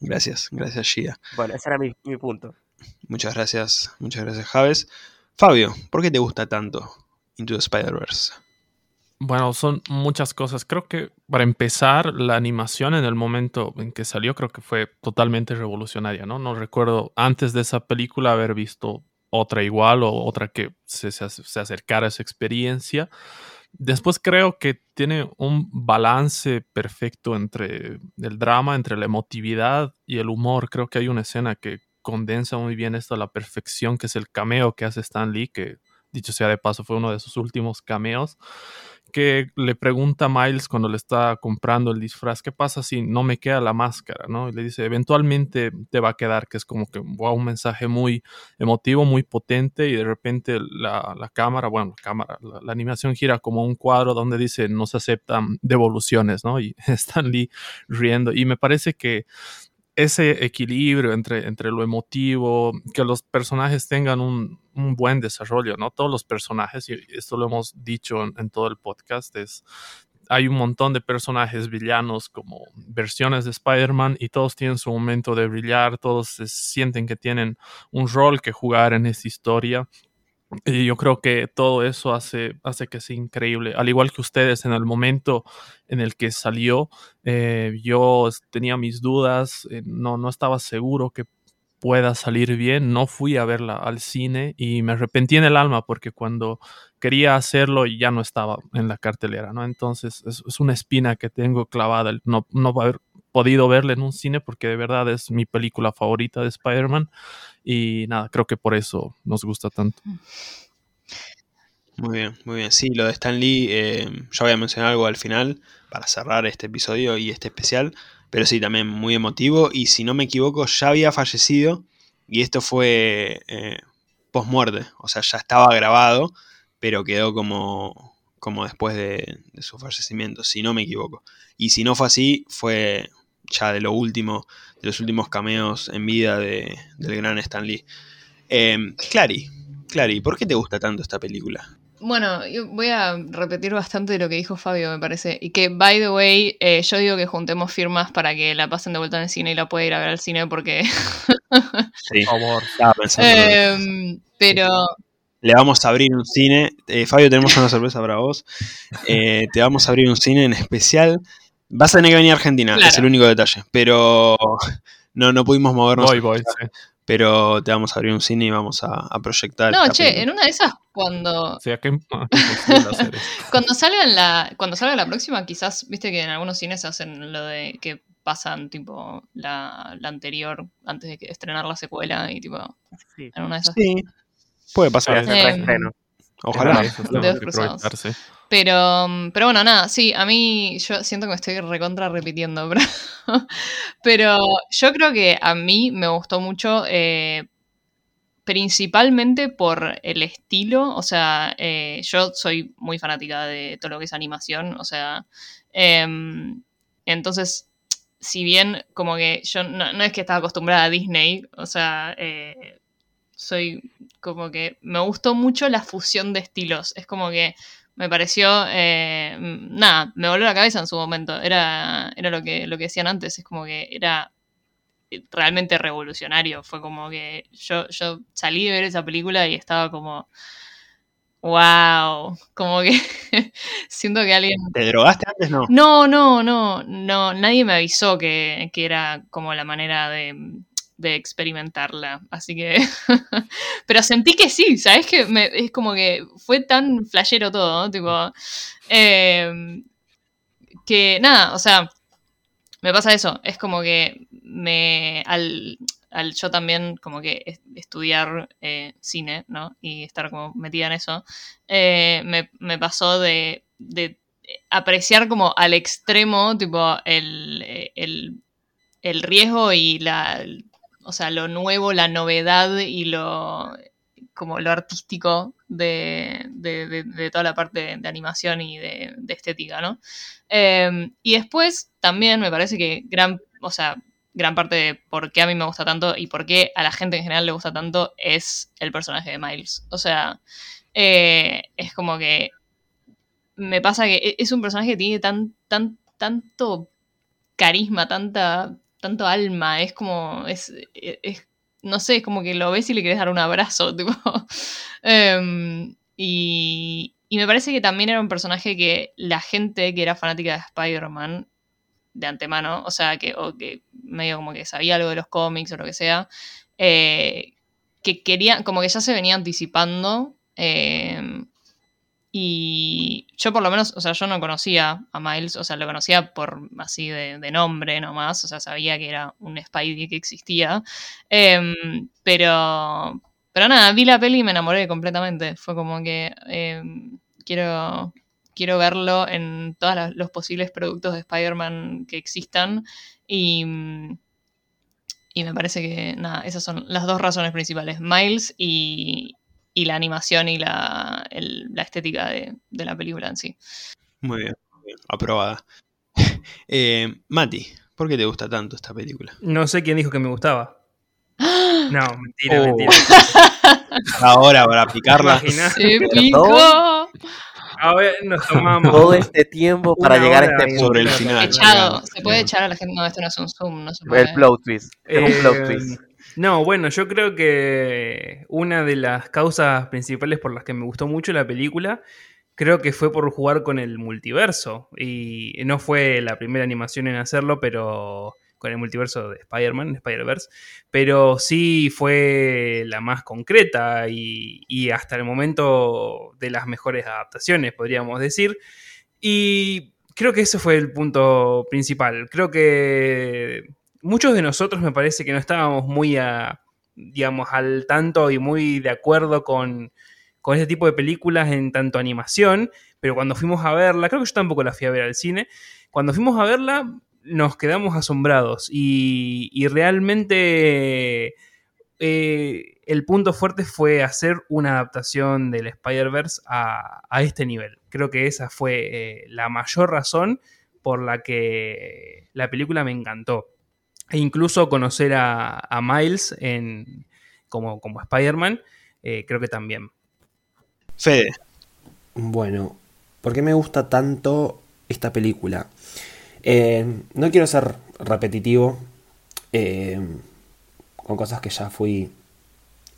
Speaker 2: Gracias, gracias Gia.
Speaker 8: Bueno, ese era mi, mi punto.
Speaker 2: Muchas gracias, muchas gracias Javes. Fabio, ¿por qué te gusta tanto Into the Spider-Verse?
Speaker 4: Bueno, son muchas cosas. Creo que para empezar, la animación en el momento en que salió creo que fue totalmente revolucionaria, ¿no? No recuerdo antes de esa película haber visto otra igual o otra que se, se, se acercara a esa experiencia. Después creo que tiene un balance perfecto entre el drama, entre la emotividad y el humor. Creo que hay una escena que condensa muy bien esto a la perfección, que es el cameo que hace Stan Lee, que dicho sea de paso fue uno de sus últimos cameos que le pregunta a Miles cuando le está comprando el disfraz, ¿qué pasa si no me queda la máscara? ¿no? Y le dice, eventualmente te va a quedar, que es como que wow, un mensaje muy emotivo, muy potente, y de repente la, la cámara, bueno, la cámara, la, animación gira como un cuadro donde dice no se aceptan devoluciones, ¿no? Y Stan Lee riendo. Y me parece que ese equilibrio entre, entre lo emotivo, que los personajes tengan un, un, buen desarrollo, ¿no? Todos los personajes, y esto lo hemos dicho en, todo el podcast, es, hay un montón de personajes villanos como versiones de Spider-Man y todos tienen su momento de brillar, todos se sienten que tienen un rol que jugar en esta historia. Y yo creo que todo eso hace, hace que sea increíble. Al igual que ustedes, en el momento en el que salió, eh, yo tenía mis dudas, eh, no, no estaba seguro que pueda salir bien. No fui a verla al cine y me arrepentí en el alma porque cuando quería hacerlo ya no estaba en la cartelera, ¿no? Entonces es, es una espina que tengo clavada el no, no haber podido verla en un cine porque de verdad es mi película favorita de Spider-Man y nada, creo que por eso nos gusta tanto.
Speaker 2: Muy bien, muy bien. Sí, lo de Stan Lee, eh, yo voy a mencionar algo al final para cerrar este episodio y este especial, pero sí, también muy emotivo y si no me equivoco ya había fallecido y esto fue eh, post-muerte, o sea, ya estaba grabado, pero quedó como, como después de, de, su fallecimiento, si no me equivoco. Y si no fue así, fue ya de lo último, de los últimos cameos en vida de, del gran Stan Lee. Eh, Clary, Clary, ¿por qué te gusta tanto esta película?
Speaker 5: Bueno, yo voy a repetir bastante de lo que dijo Fabio, me parece. Y que, by the way, eh, yo digo que juntemos firmas para que la pasen de vuelta en el cine y la pueda ir a ver al cine porque...
Speaker 2: Sí,
Speaker 4: Por favor.
Speaker 2: estaba pensando.
Speaker 5: Em, pero...
Speaker 2: Le vamos a abrir un cine. Eh, Fabio, tenemos una sorpresa para vos. Eh, te vamos a abrir un cine en especial. Vas a tener que venir a Argentina,
Speaker 5: Claro.
Speaker 2: es el único detalle. Pero no, no pudimos movernos.
Speaker 4: Voy, voy, sí.
Speaker 2: Pero te vamos a abrir un cine y vamos a, a proyectar.
Speaker 5: No, che,
Speaker 2: película.
Speaker 5: en una de esas, cuando,
Speaker 4: O sea, que
Speaker 5: cuando salga la, cuando salga la próxima, quizás, viste que en algunos cines hacen lo de que pasan tipo la, la anterior antes de que estrenar la secuela y tipo
Speaker 8: Sí.
Speaker 5: en una de esas.
Speaker 2: Sí, puede pasar.
Speaker 8: hacer
Speaker 2: Ojalá.
Speaker 4: Sí.
Speaker 5: Pero, mm, pero bueno, nada, sí, a mí yo siento que me estoy recontra repitiendo, pero, pero yo creo que a mí me gustó mucho, eh, principalmente por el estilo, o sea, eh, yo soy muy fanática de todo lo que es animación, o sea, em, entonces, si bien como que yo no, no es que estaba acostumbrada a Disney, o sea, eh, soy como que me gustó mucho la fusión de estilos, es como que me pareció, eh, mm, nada, me voló la cabeza en su momento. Era, era lo, que, lo que decían antes, es como que era realmente revolucionario. Fue como que yo, yo salí de ver esa película y estaba como, wow, como que siento que alguien...
Speaker 2: ¿Te drogaste antes? No.
Speaker 5: No, no, no, no, nadie me avisó que, que era como la manera de, de experimentarla, así que... Pero sentí que sí, ¿sabes? Que es como que fue tan flashero todo. Tipo... eh, que nada, o sea, me pasa eso, es como que me... Al, al yo también como que es- estudiar eh, cine, ¿no? Y estar como metida en eso, eh, me, me pasó de, de apreciar como al extremo, tipo, el, el, el riesgo y la, o sea, lo nuevo, la novedad y lo, como lo artístico de, de- de- toda la parte de, animación y de, estética, ¿no? Eh, y después también me parece que gran, o sea, gran parte de por qué a mí me gusta tanto y por qué a la gente en general le gusta tanto es el personaje de Miles. O sea, eh, es como que me pasa que e- es un personaje que tiene tan, tan, tanto carisma, tanta, tanto alma, es como, es, no sé, es como que lo ves y le querés dar un abrazo, tipo. Em, y, y me parece que también era un personaje que la gente que era fanática de Spider-Man de antemano, o sea, que, o que medio como que sabía algo de los cómics o lo que sea, eh, que quería, como que ya se venía anticipando. em, y yo por lo menos, o sea, yo no conocía a Miles, o sea, lo conocía por así de, de nombre nomás, o sea, sabía que era un Spidey que existía. Em, pero, pero nada, vi la peli y me enamoré completamente. Fue como que em, quiero, quiero verlo en todos los, posibles productos de Spider-Man que existan. Y, mm, y me parece que, nada, esas son las dos razones principales. Miles y, y la animación y la, el- la estética de, de la película en sí.
Speaker 2: Muy bien, muy bien, aprobada. Eh, Mati, ¿por qué te gusta tanto esta película?
Speaker 6: No sé quién dijo que me gustaba. No, mentira,
Speaker 2: Oh.
Speaker 6: mentira.
Speaker 2: Ahora para picarla.
Speaker 6: ¿Te imaginas?
Speaker 5: ¡Épico!
Speaker 6: A ver, nos tomamos.
Speaker 8: Todo este tiempo para
Speaker 6: Una
Speaker 8: llegar a este punto.
Speaker 2: Sobre el final.
Speaker 5: Echado. Se puede echar a la gente. No, esto no es un Zoom. No se puede.
Speaker 8: El plot twist. Es un plot
Speaker 6: Eh,
Speaker 8: twist.
Speaker 6: No, bueno, yo creo que una de las causas principales por las que me gustó mucho la película, creo que fue por jugar con el multiverso. Y no fue la primera animación en hacerlo, pero con el multiverso de Spider-Man, Spider-Verse, pero sí fue la más concreta y, y hasta el momento de las mejores adaptaciones, podríamos decir. Y creo que ese fue el punto principal. Creo que muchos de nosotros me parece que no estábamos muy a, digamos, al tanto y muy de acuerdo con, con ese tipo de películas en tanto animación, pero cuando fuimos a verla, creo que yo tampoco la fui a ver al cine, cuando fuimos a verla nos quedamos asombrados y, y realmente eh, el punto fuerte fue hacer una adaptación del Spider-Verse a, a este nivel. Creo que esa fue eh, la mayor razón por la que la película me encantó. E incluso conocer a, a Miles en, como, como Spider-Man, eh, creo que también.
Speaker 2: Fede,
Speaker 9: Bueno, ¿por qué me gusta tanto esta película? Eh, no quiero ser repetitivo eh, con cosas que ya fui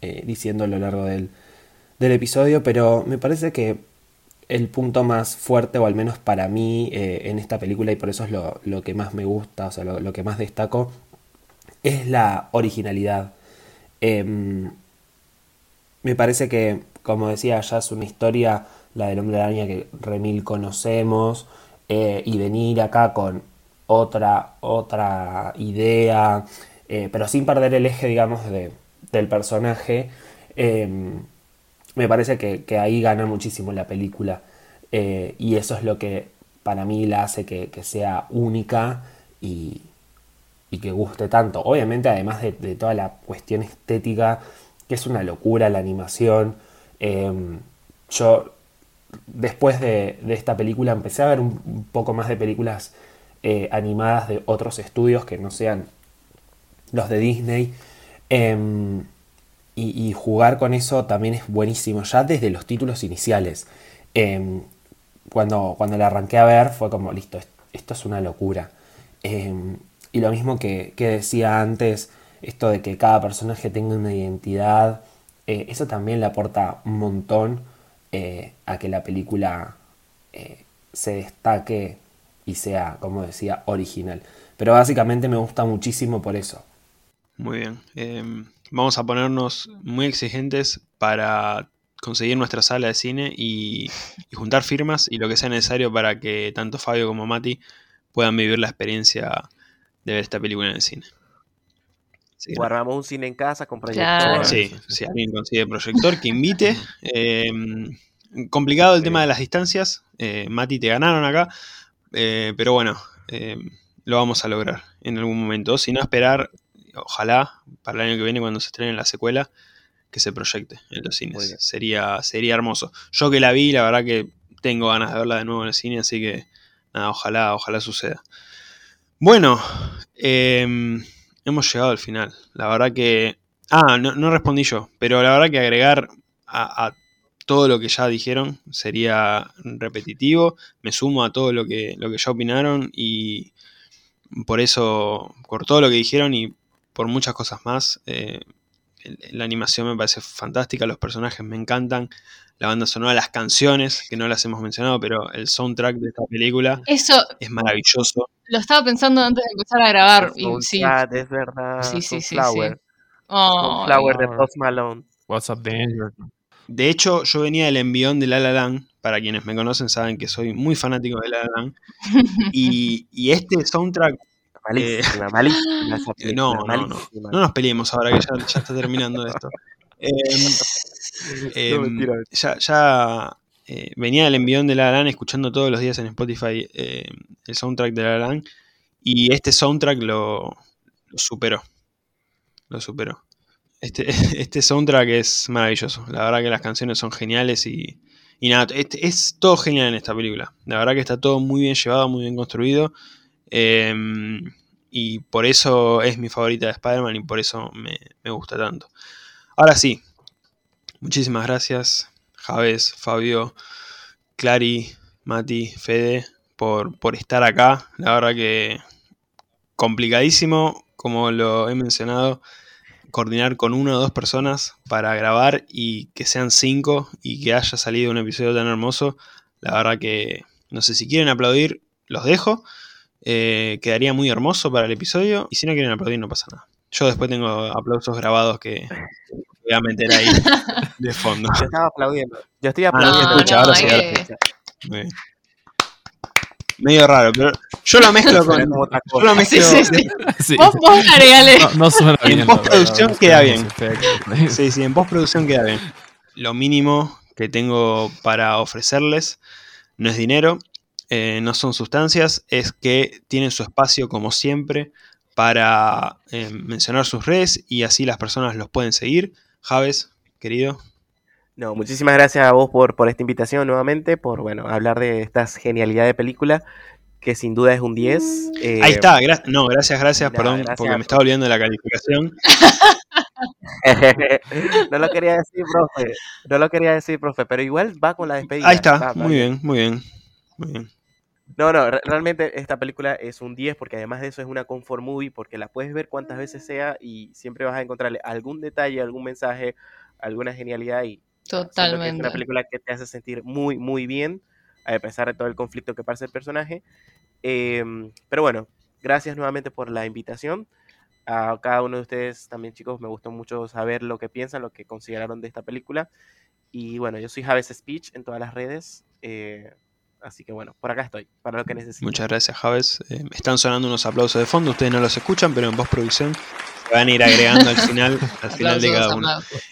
Speaker 9: eh, diciendo a lo largo del, del episodio, pero me parece que el punto más fuerte, o al menos para mí, eh, en esta película, y por eso es lo, lo que más me gusta, o sea, lo, lo que más destaco, es la originalidad. Em, me parece que, como decía, ya es una historia, la del hombre araña que remil conocemos, eh, y venir acá con otra, otra idea, eh, pero sin perder el eje, digamos, de, del personaje. em, me parece que, que ahí gana muchísimo la película. eh, y eso es lo que para mí la hace que, que sea única y, y que guste tanto. Obviamente, además de, toda la cuestión estética, que es una locura la animación. eh, yo, después de, esta película, empecé a ver un, poco más de películas eh, animadas de otros estudios que no sean los de Disney. em, y, jugar con eso también es buenísimo, ya desde los títulos iniciales. Em, cuando, cuando la arranqué a ver fue como, listo, es- esto es una locura. Y lo mismo que, que decía antes, esto de que cada personaje tenga una identidad, eh, eso también le aporta un montón eh, a que la película eh, se destaque y sea, como decía, original. Pero básicamente me gusta muchísimo por eso.
Speaker 2: Muy bien. Em, vamos a ponernos muy exigentes para conseguir nuestra sala de cine y, y juntar firmas y lo que sea necesario para que tanto Fabio como Mati puedan vivir la experiencia de ver esta película en el cine.
Speaker 8: O armamos un cine en casa con
Speaker 5: Claro.
Speaker 8: proyector.
Speaker 2: Sí, si alguien consigue proyector, que invite. Eh, complicado el tema de las distancias. Eh, Mati, te ganaron acá. Eh, pero bueno, eh, lo vamos a lograr en algún momento. Si no, esperar, ojalá, para el año que viene, cuando se estrene la secuela, que se proyecte en los cines. Sería, sería hermoso. Yo que la vi, la verdad que tengo ganas de verla de nuevo en el cine, así que nada, ojalá, ojalá suceda. Bueno, em, hemos llegado al final. La verdad que. Ah, no, no respondí yo, pero la verdad que agregar a, todo lo que ya dijeron sería repetitivo. Me sumo a todo lo que, lo que ya opinaron y por eso, por todo lo que dijeron y por muchas cosas más, eh, la animación me parece fantástica, los personajes me encantan, la banda sonora, las canciones, que no las hemos mencionado, pero el soundtrack de esta película
Speaker 5: Eso
Speaker 2: es maravilloso.
Speaker 5: lo estaba pensando antes de empezar a grabar. Y sí.
Speaker 8: Es verdad.
Speaker 5: Sí, sí, sí,
Speaker 8: Sunflower.
Speaker 5: sí. Ay,
Speaker 8: Sunflower de Post Malone.
Speaker 4: What's up, Danger?
Speaker 2: De hecho, yo venía del envión de La La Land. Para quienes me conocen saben que soy muy fanático de La La Land. Y, y este soundtrack,
Speaker 8: Malísima, malísima esa
Speaker 2: eh,
Speaker 8: película,
Speaker 2: no, no, no,
Speaker 8: malísima.
Speaker 2: no nos peleemos ahora que ya, ya está terminando esto. Em, em,
Speaker 8: No, mentira.
Speaker 2: ya ya eh, venía del envión de La La Land escuchando todos los días en Spotify eh, el soundtrack de La La Land. Y este soundtrack lo, lo superó. Lo superó. Este, este soundtrack es maravilloso. La verdad que las canciones son geniales y, y nada, es todo genial en esta película. La verdad que está todo muy bien llevado, muy bien construido. Em, y por eso es mi favorita de Spider-Man y por eso me, me gusta tanto. Ahora sí, muchísimas gracias, Javes, Fabio, Clary, Mati, Fede, por, por estar acá. La verdad que complicadísimo, como lo he mencionado, coordinar con una o dos personas para grabar y que sean cinco y que haya salido un episodio tan hermoso. La verdad que, no sé si quieren aplaudir, los dejo. Eh, quedaría muy hermoso para el episodio. Y si no quieren aplaudir, no pasa nada. Yo después tengo aplausos grabados que voy a meter ahí de fondo.
Speaker 8: Yo estaba aplaudiendo. Yo estoy
Speaker 2: Ah, no,
Speaker 8: aplaudiendo.
Speaker 2: escucha, ahora sí,
Speaker 5: hay
Speaker 2: ahora. Muy bien. Medio raro, pero yo lo mezclo con.
Speaker 8: Otra
Speaker 2: Yo
Speaker 8: cosa.
Speaker 2: lo mezclo.
Speaker 5: Sí, sí, sí.
Speaker 4: Sí.
Speaker 5: Vos, vos agregale.
Speaker 4: No, no suena
Speaker 2: En
Speaker 4: bien. la
Speaker 2: postproducción queda bien. Sí, sí, en postproducción queda bien. Lo mínimo que tengo para ofrecerles no es dinero, eh, no son sustancias, es que tienen su espacio como siempre para eh, mencionar sus redes y así las personas los pueden seguir. Javes, querido.
Speaker 8: No, muchísimas gracias a vos por, por esta invitación nuevamente, por bueno, hablar de esta genialidad de película, que sin duda es un 10. eh,
Speaker 2: Ahí está, gra- no, gracias, gracias, perdón,
Speaker 8: gracias.
Speaker 2: porque me estaba olvidando de la calificación.
Speaker 8: no lo quería decir, profe. No lo quería decir, profe, pero igual va con la despedida.
Speaker 2: Ahí está,
Speaker 8: va
Speaker 2: muy bien, muy bien. Muy bien.
Speaker 8: No, no, re- realmente esta película es un 10 porque además de eso es una comfort movie porque la puedes ver cuantas veces sea y siempre vas a encontrarle algún detalle, algún mensaje, alguna genialidad y que es
Speaker 5: Totalmente.
Speaker 8: una película que te hace sentir muy, muy bien a pesar de todo el conflicto que pasa el personaje. Em, pero bueno, gracias nuevamente por la invitación. A cada uno de ustedes también, chicos, me gustó mucho saber lo que piensan, lo que consideraron de esta película. Y bueno, yo soy Javes Speech en todas las redes. eh, así que bueno, por acá estoy, para lo que necesiten.
Speaker 2: Muchas gracias, Javes. Eh, están sonando unos aplausos de fondo, ustedes no los escuchan, pero en postproducción se van a ir agregando al final, al final de cada uno.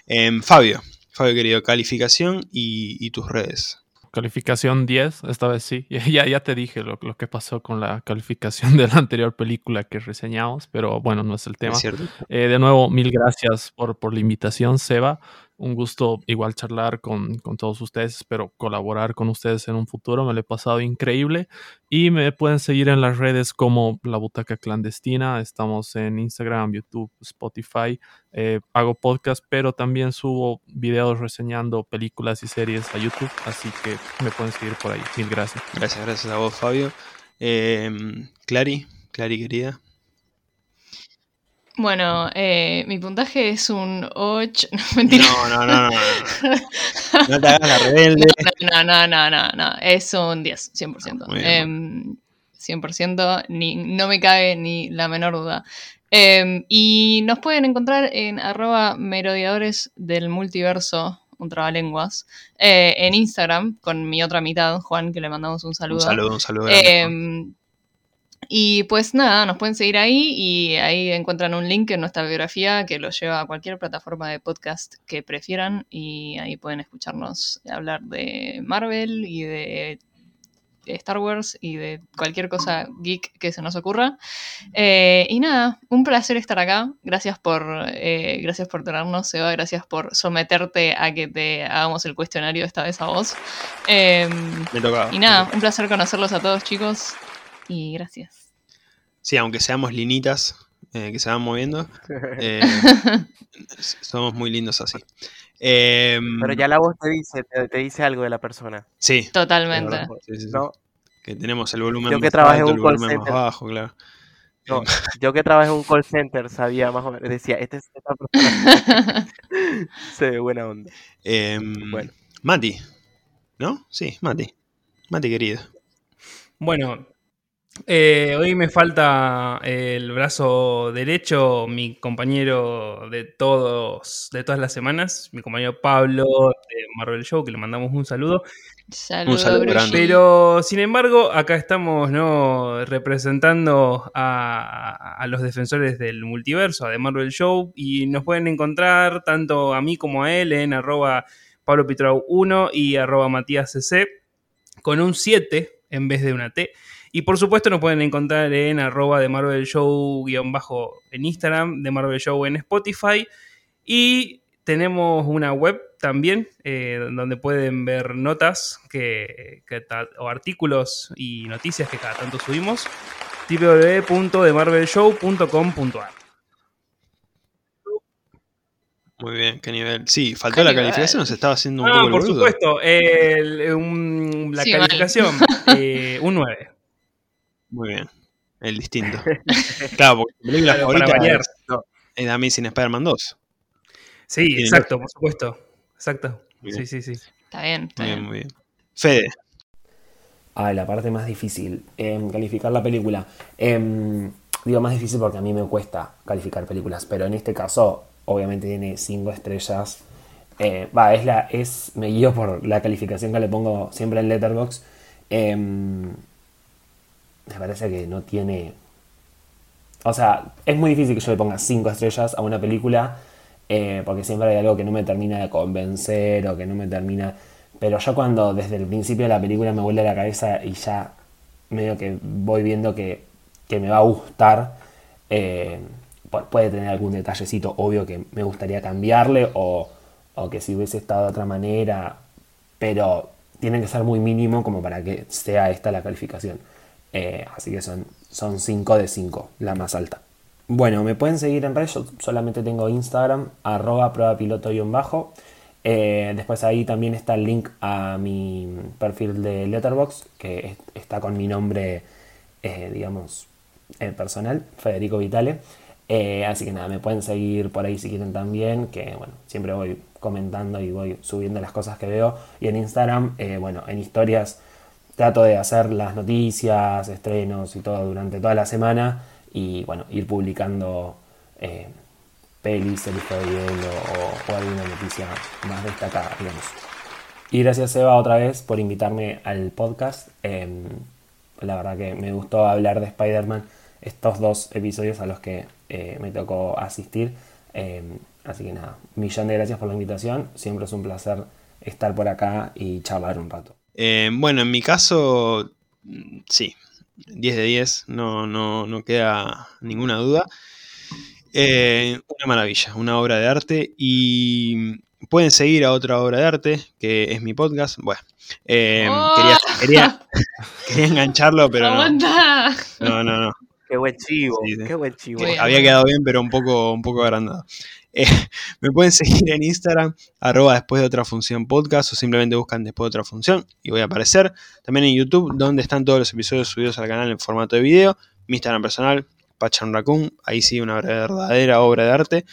Speaker 2: Em, Fabio, Fabio querido, calificación y, y tus redes.
Speaker 4: Calificación 10, esta vez sí. Ya, ya te dije lo, lo que pasó con la calificación de la anterior película que reseñamos, pero bueno, no es el tema.
Speaker 2: ¿Es cierto?
Speaker 4: Eh, de nuevo, mil gracias por, por la invitación, Seba. Un gusto igual charlar con, con todos ustedes. Espero colaborar con ustedes en un futuro. Me lo he pasado increíble. Y me pueden seguir en las redes como La Butaca Clandestina. Estamos en Instagram, YouTube, Spotify. Eh, hago podcast, pero también subo videos reseñando películas y series a YouTube. Así que me pueden seguir por ahí. Mil gracias.
Speaker 2: Gracias, gracias a vos, Fabio. Em, Clary, Clary querida.
Speaker 5: Bueno, eh, mi puntaje es un 8. No, mentira.
Speaker 2: No, no, no, no. No, no te hagas la rebelde.
Speaker 5: No, no, no, no, no. Es un 10, 100%.
Speaker 2: Muy bien.
Speaker 5: Em, 100%, ni, no me cabe ni la menor duda. Em, y nos pueden encontrar en arroba merodeadores del multiverso, un trabalenguas, eh, en Instagram con mi otra mitad, Juan, que le mandamos un saludo.
Speaker 2: Un saludo, un saludo.
Speaker 5: Y pues nada, nos pueden seguir ahí y ahí encuentran un link en nuestra biografía que los lleva a cualquier plataforma de podcast que prefieran y ahí pueden escucharnos hablar de Marvel y de Star Wars y de cualquier cosa geek que se nos ocurra. Eh, y nada, un placer estar acá. Gracias por, eh, gracias por tenernos, Seba. Gracias por someterte a que te hagamos el cuestionario esta vez a vos. Em,
Speaker 2: Me tocaba.
Speaker 5: y nada, un placer conocerlos a todos, chicos. Y gracias.
Speaker 2: Sí, aunque seamos linitas eh, que se van moviendo, eh, somos muy lindos así. Em,
Speaker 8: Pero ya la voz te dice, te, te dice algo de la persona.
Speaker 2: Sí,
Speaker 5: Totalmente.
Speaker 8: ¿verdad?
Speaker 2: sí, sí, sí.
Speaker 8: No,
Speaker 2: que tenemos el volumen
Speaker 8: Yo que
Speaker 2: más
Speaker 8: trabajé en
Speaker 2: alto,
Speaker 8: un
Speaker 2: el
Speaker 8: call
Speaker 2: volumen más
Speaker 8: center.
Speaker 2: bajo, claro.
Speaker 8: no,
Speaker 2: Em,
Speaker 8: yo que trabajé en un call center sabía más o menos, decía, este es esta persona. Se ve buena onda.
Speaker 2: em,
Speaker 8: Bueno.
Speaker 2: Mati, ¿no? Sí, Mati. Mati querido.
Speaker 6: Bueno, eh, hoy me falta el brazo derecho, mi compañero de todos, de todas las semanas, mi compañero Pablo de Marvel Show, que le mandamos un saludo.
Speaker 5: Saludos,
Speaker 2: saludo
Speaker 5: Brugi.
Speaker 2: grande.
Speaker 6: Pero, sin embargo, acá estamos ¿no? representando a, a los defensores del multiverso, a The Marvel Show, y nos pueden encontrar tanto a mí como a él en arroba Pablo Pitrau 1 y arroba Matías CC, con un 7 en vez de una T. Y por supuesto nos pueden encontrar en arroba de Marvel Show guion bajo en Instagram, de Marvel Show en Spotify. Y tenemos una web también eh, donde pueden ver notas que, o artículos y noticias que cada tanto subimos www.demarvelshow.com.ar
Speaker 2: Muy bien, qué nivel. Sí, faltó la
Speaker 5: nivel.
Speaker 2: calificación, se estaba haciendo un
Speaker 6: Ah,
Speaker 2: poco el
Speaker 6: por
Speaker 2: boludo.
Speaker 6: supuesto, el- un- la
Speaker 5: Sí,
Speaker 6: calificación eh, un 9
Speaker 2: Muy bien. El distinto. claro, porque tu película
Speaker 6: Claro,
Speaker 2: favorita
Speaker 6: variar.
Speaker 2: es, es Amazing Spider-Man 2.
Speaker 6: Sí, exacto, por supuesto. Exacto. Sí, sí, sí.
Speaker 5: Está bien, está
Speaker 2: Muy bien,
Speaker 5: bien.
Speaker 2: muy bien. Fede,
Speaker 9: Ah, la parte más difícil, em, calificar la película. Em, digo más difícil porque a mí me cuesta calificar películas, pero en este caso obviamente tiene 5 estrellas. Eh, Va, es la, es, me guío por la calificación que le pongo siempre en Letterboxd. Me parece que no tiene... O sea, es muy difícil que yo le ponga 5 estrellas a una película eh, porque siempre hay algo que no me termina de convencer o que no me termina... Pero yo cuando desde el principio de la película me vuelve la cabeza y ya medio que voy viendo que, que me va a gustar, eh, pu- puede tener algún detallecito obvio que me gustaría cambiarle o, o que si hubiese estado de otra manera, pero tiene que ser muy mínimo como para que sea esta la calificación. Eh, así que son, son 5 de 5, la más alta. Bueno, me pueden seguir en redes, yo solamente tengo Instagram, arroba prueba piloto-bajo. Eh, después ahí también está el link a mi perfil de Letterboxd, que es- está con mi nombre, eh, digamos, eh, personal, Federico Vitale. Así que nada, me pueden seguir por ahí si quieren también, que bueno, siempre voy comentando y voy subiendo las cosas que veo. Y en Instagram, bueno, en historias trato de hacer las noticias, estrenos y todo durante toda la semana y bueno, ir publicando eh, pelis, series que vi o, o alguna noticia más destacada. Y gracias Seba otra vez por invitarme al podcast. Eh, la verdad que me gustó hablar de Spider-Man estos dos episodios a los que eh, me tocó asistir. Eh, así que nada, millón de gracias por la invitación. Siempre es un placer estar por acá y charlar un rato.
Speaker 2: Eh, bueno, en mi caso, sí, 10 de 10, no, no, no queda ninguna duda. Eh, una maravilla, una obra de arte y pueden seguir a otra obra de arte, que es mi podcast. Bueno, eh,
Speaker 5: ¡Oh!
Speaker 2: quería, quería, quería engancharlo, pero no.
Speaker 5: ¡Aguanta!
Speaker 2: No, no, no.
Speaker 8: Qué buen chivo,
Speaker 2: Sí, sí.
Speaker 8: qué buen chivo.
Speaker 2: Había quedado bien, pero un poco, un poco agrandado. Eh, me pueden seguir en Instagram, arroba después de otra función podcast, o simplemente buscan después de otra función y voy a aparecer. También en YouTube, donde están todos los episodios subidos al canal en formato de video. Mi Instagram personal, Pachan Raccoon, ahí sí una verdadera obra de arte.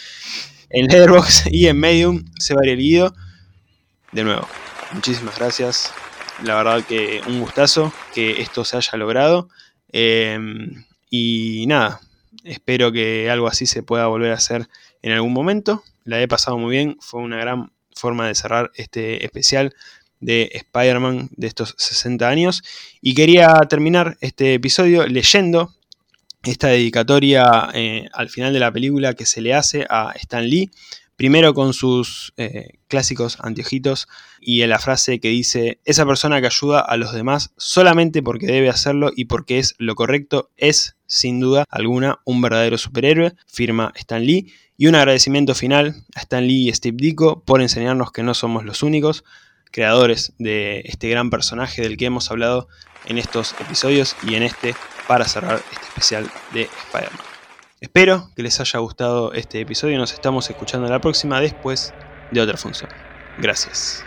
Speaker 2: En Letterboxd y en Medium, se va el Guido. De nuevo, muchísimas gracias. La verdad que un gustazo que esto se haya logrado. Eh, y nada, espero que algo así se pueda volver a hacer en algún momento. La he pasado muy bien, fue una gran forma de cerrar este especial de Spider-Man de estos 60 años. Y quería terminar este episodio leyendo esta dedicatoria eh, al final de la película que se le hace a Stan Lee. Primero con sus eh, clásicos anteojitos y en la frase que dice, esa persona que ayuda a los demás solamente porque debe hacerlo y porque es lo correcto es, sin duda alguna, un verdadero superhéroe, firma Stan Lee. Y un agradecimiento final a Stan Lee y Steve Ditko por enseñarnos que no somos los únicos creadores de este gran personaje del que hemos hablado en estos episodios y en este para cerrar este especial de Spider-Man. Espero que les haya gustado este episodio. Nos estamos escuchando la próxima después de otra función. Gracias.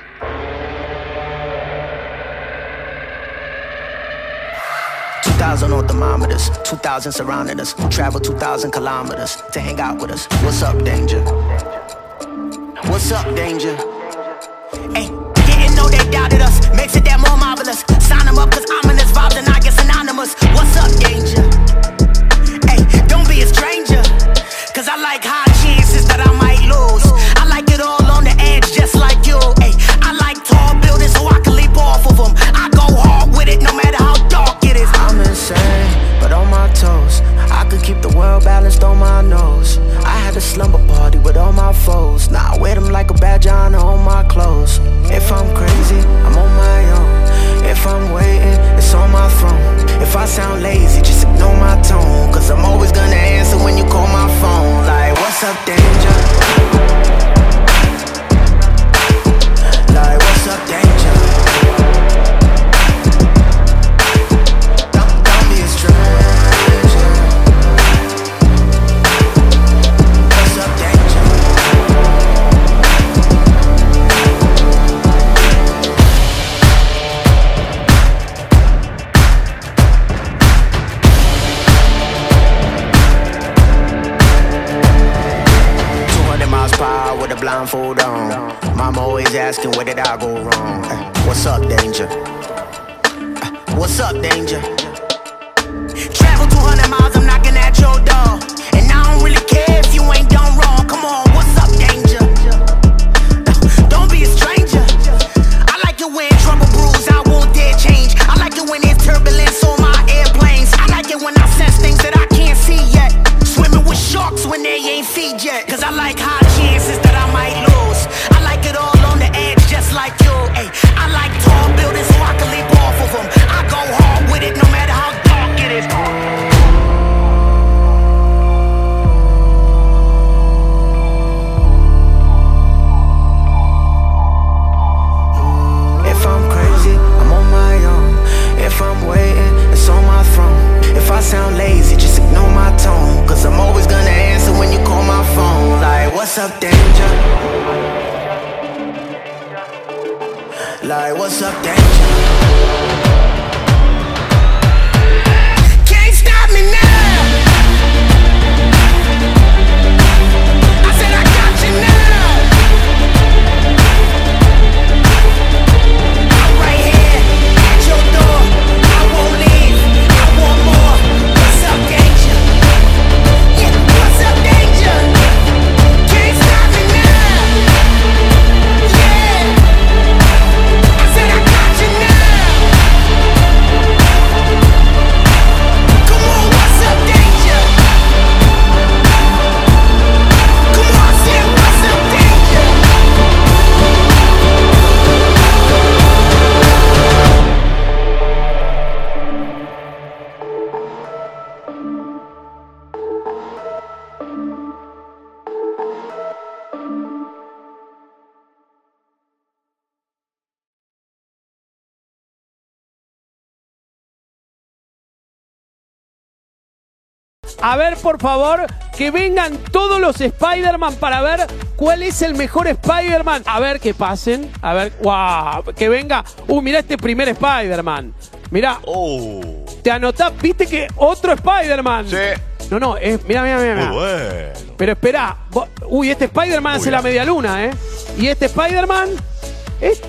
Speaker 10: Two thousand on thermometers, two thousand surrounding us. Travel two thousand kilometers to hang out with us. What's up, danger? What's up, danger? Hey, didn't know they doubted us. Makes it that more marvelous. Sign them up, cause ominous vibes and I get synonymous. What's up, danger? Balanced on my nose. I had a slumber party with all my foes. Now I wear them like a badge on my clothes. If I'm crazy, I'm on my own. If I'm waiting, it's on my throne. If I sound lazy, just ignore my tone. Cause I'm always gonna answer when you call my phone. Like, what's up, danger? Like, what's up, danger? Always asking where did I go wrong. Eh, What's up, danger? Eh, What's up, danger? Travel 200 miles, I'm knocking at your door. A
Speaker 11: ver, por favor, que vengan todos los Spider-Man para ver cuál es el mejor Spider-Man. A ver, que pasen. A ver, wow, que venga. Uh, mira este primer Spider-Man. Mira,
Speaker 12: Oh.
Speaker 11: te anotás, viste que otro Spider-Man.
Speaker 12: Sí.
Speaker 11: No, no, es, mira, mira, mira.
Speaker 12: Muy bueno.
Speaker 11: Pero espera, uy, este Spider-Man hace la media luna, ¿eh? Y este Spider-Man es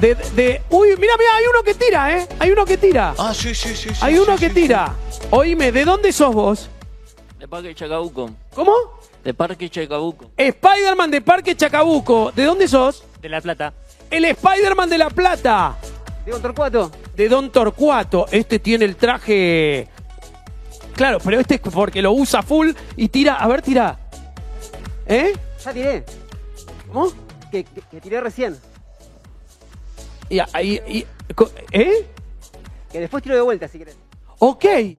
Speaker 11: de, de- uy, mira, mira, hay uno que tira, ¿eh? Hay uno que tira.
Speaker 12: Ah, sí, sí, sí. sí,
Speaker 11: hay
Speaker 12: sí,
Speaker 11: uno
Speaker 12: sí,
Speaker 11: que
Speaker 12: sí.
Speaker 11: tira. Oíme, ¿de dónde sos vos?
Speaker 13: De Parque Chacabuco.
Speaker 11: ¿Cómo?
Speaker 13: De Parque Chacabuco.
Speaker 11: Spider-Man de Parque Chacabuco. ¿De dónde sos?
Speaker 13: De La Plata.
Speaker 11: El Spider-Man de La Plata.
Speaker 13: ¿De Don Torcuato?
Speaker 11: De Don Torcuato. Este tiene el traje. Claro, pero este es porque lo usa full y tira. A ver, tira. ¿Eh?
Speaker 13: Ya tiré.
Speaker 11: ¿Cómo?
Speaker 13: Que, que, que tiré recién.
Speaker 11: Y ahí. ¿Eh?
Speaker 13: Que después tiro de vuelta si querés.
Speaker 11: Ok.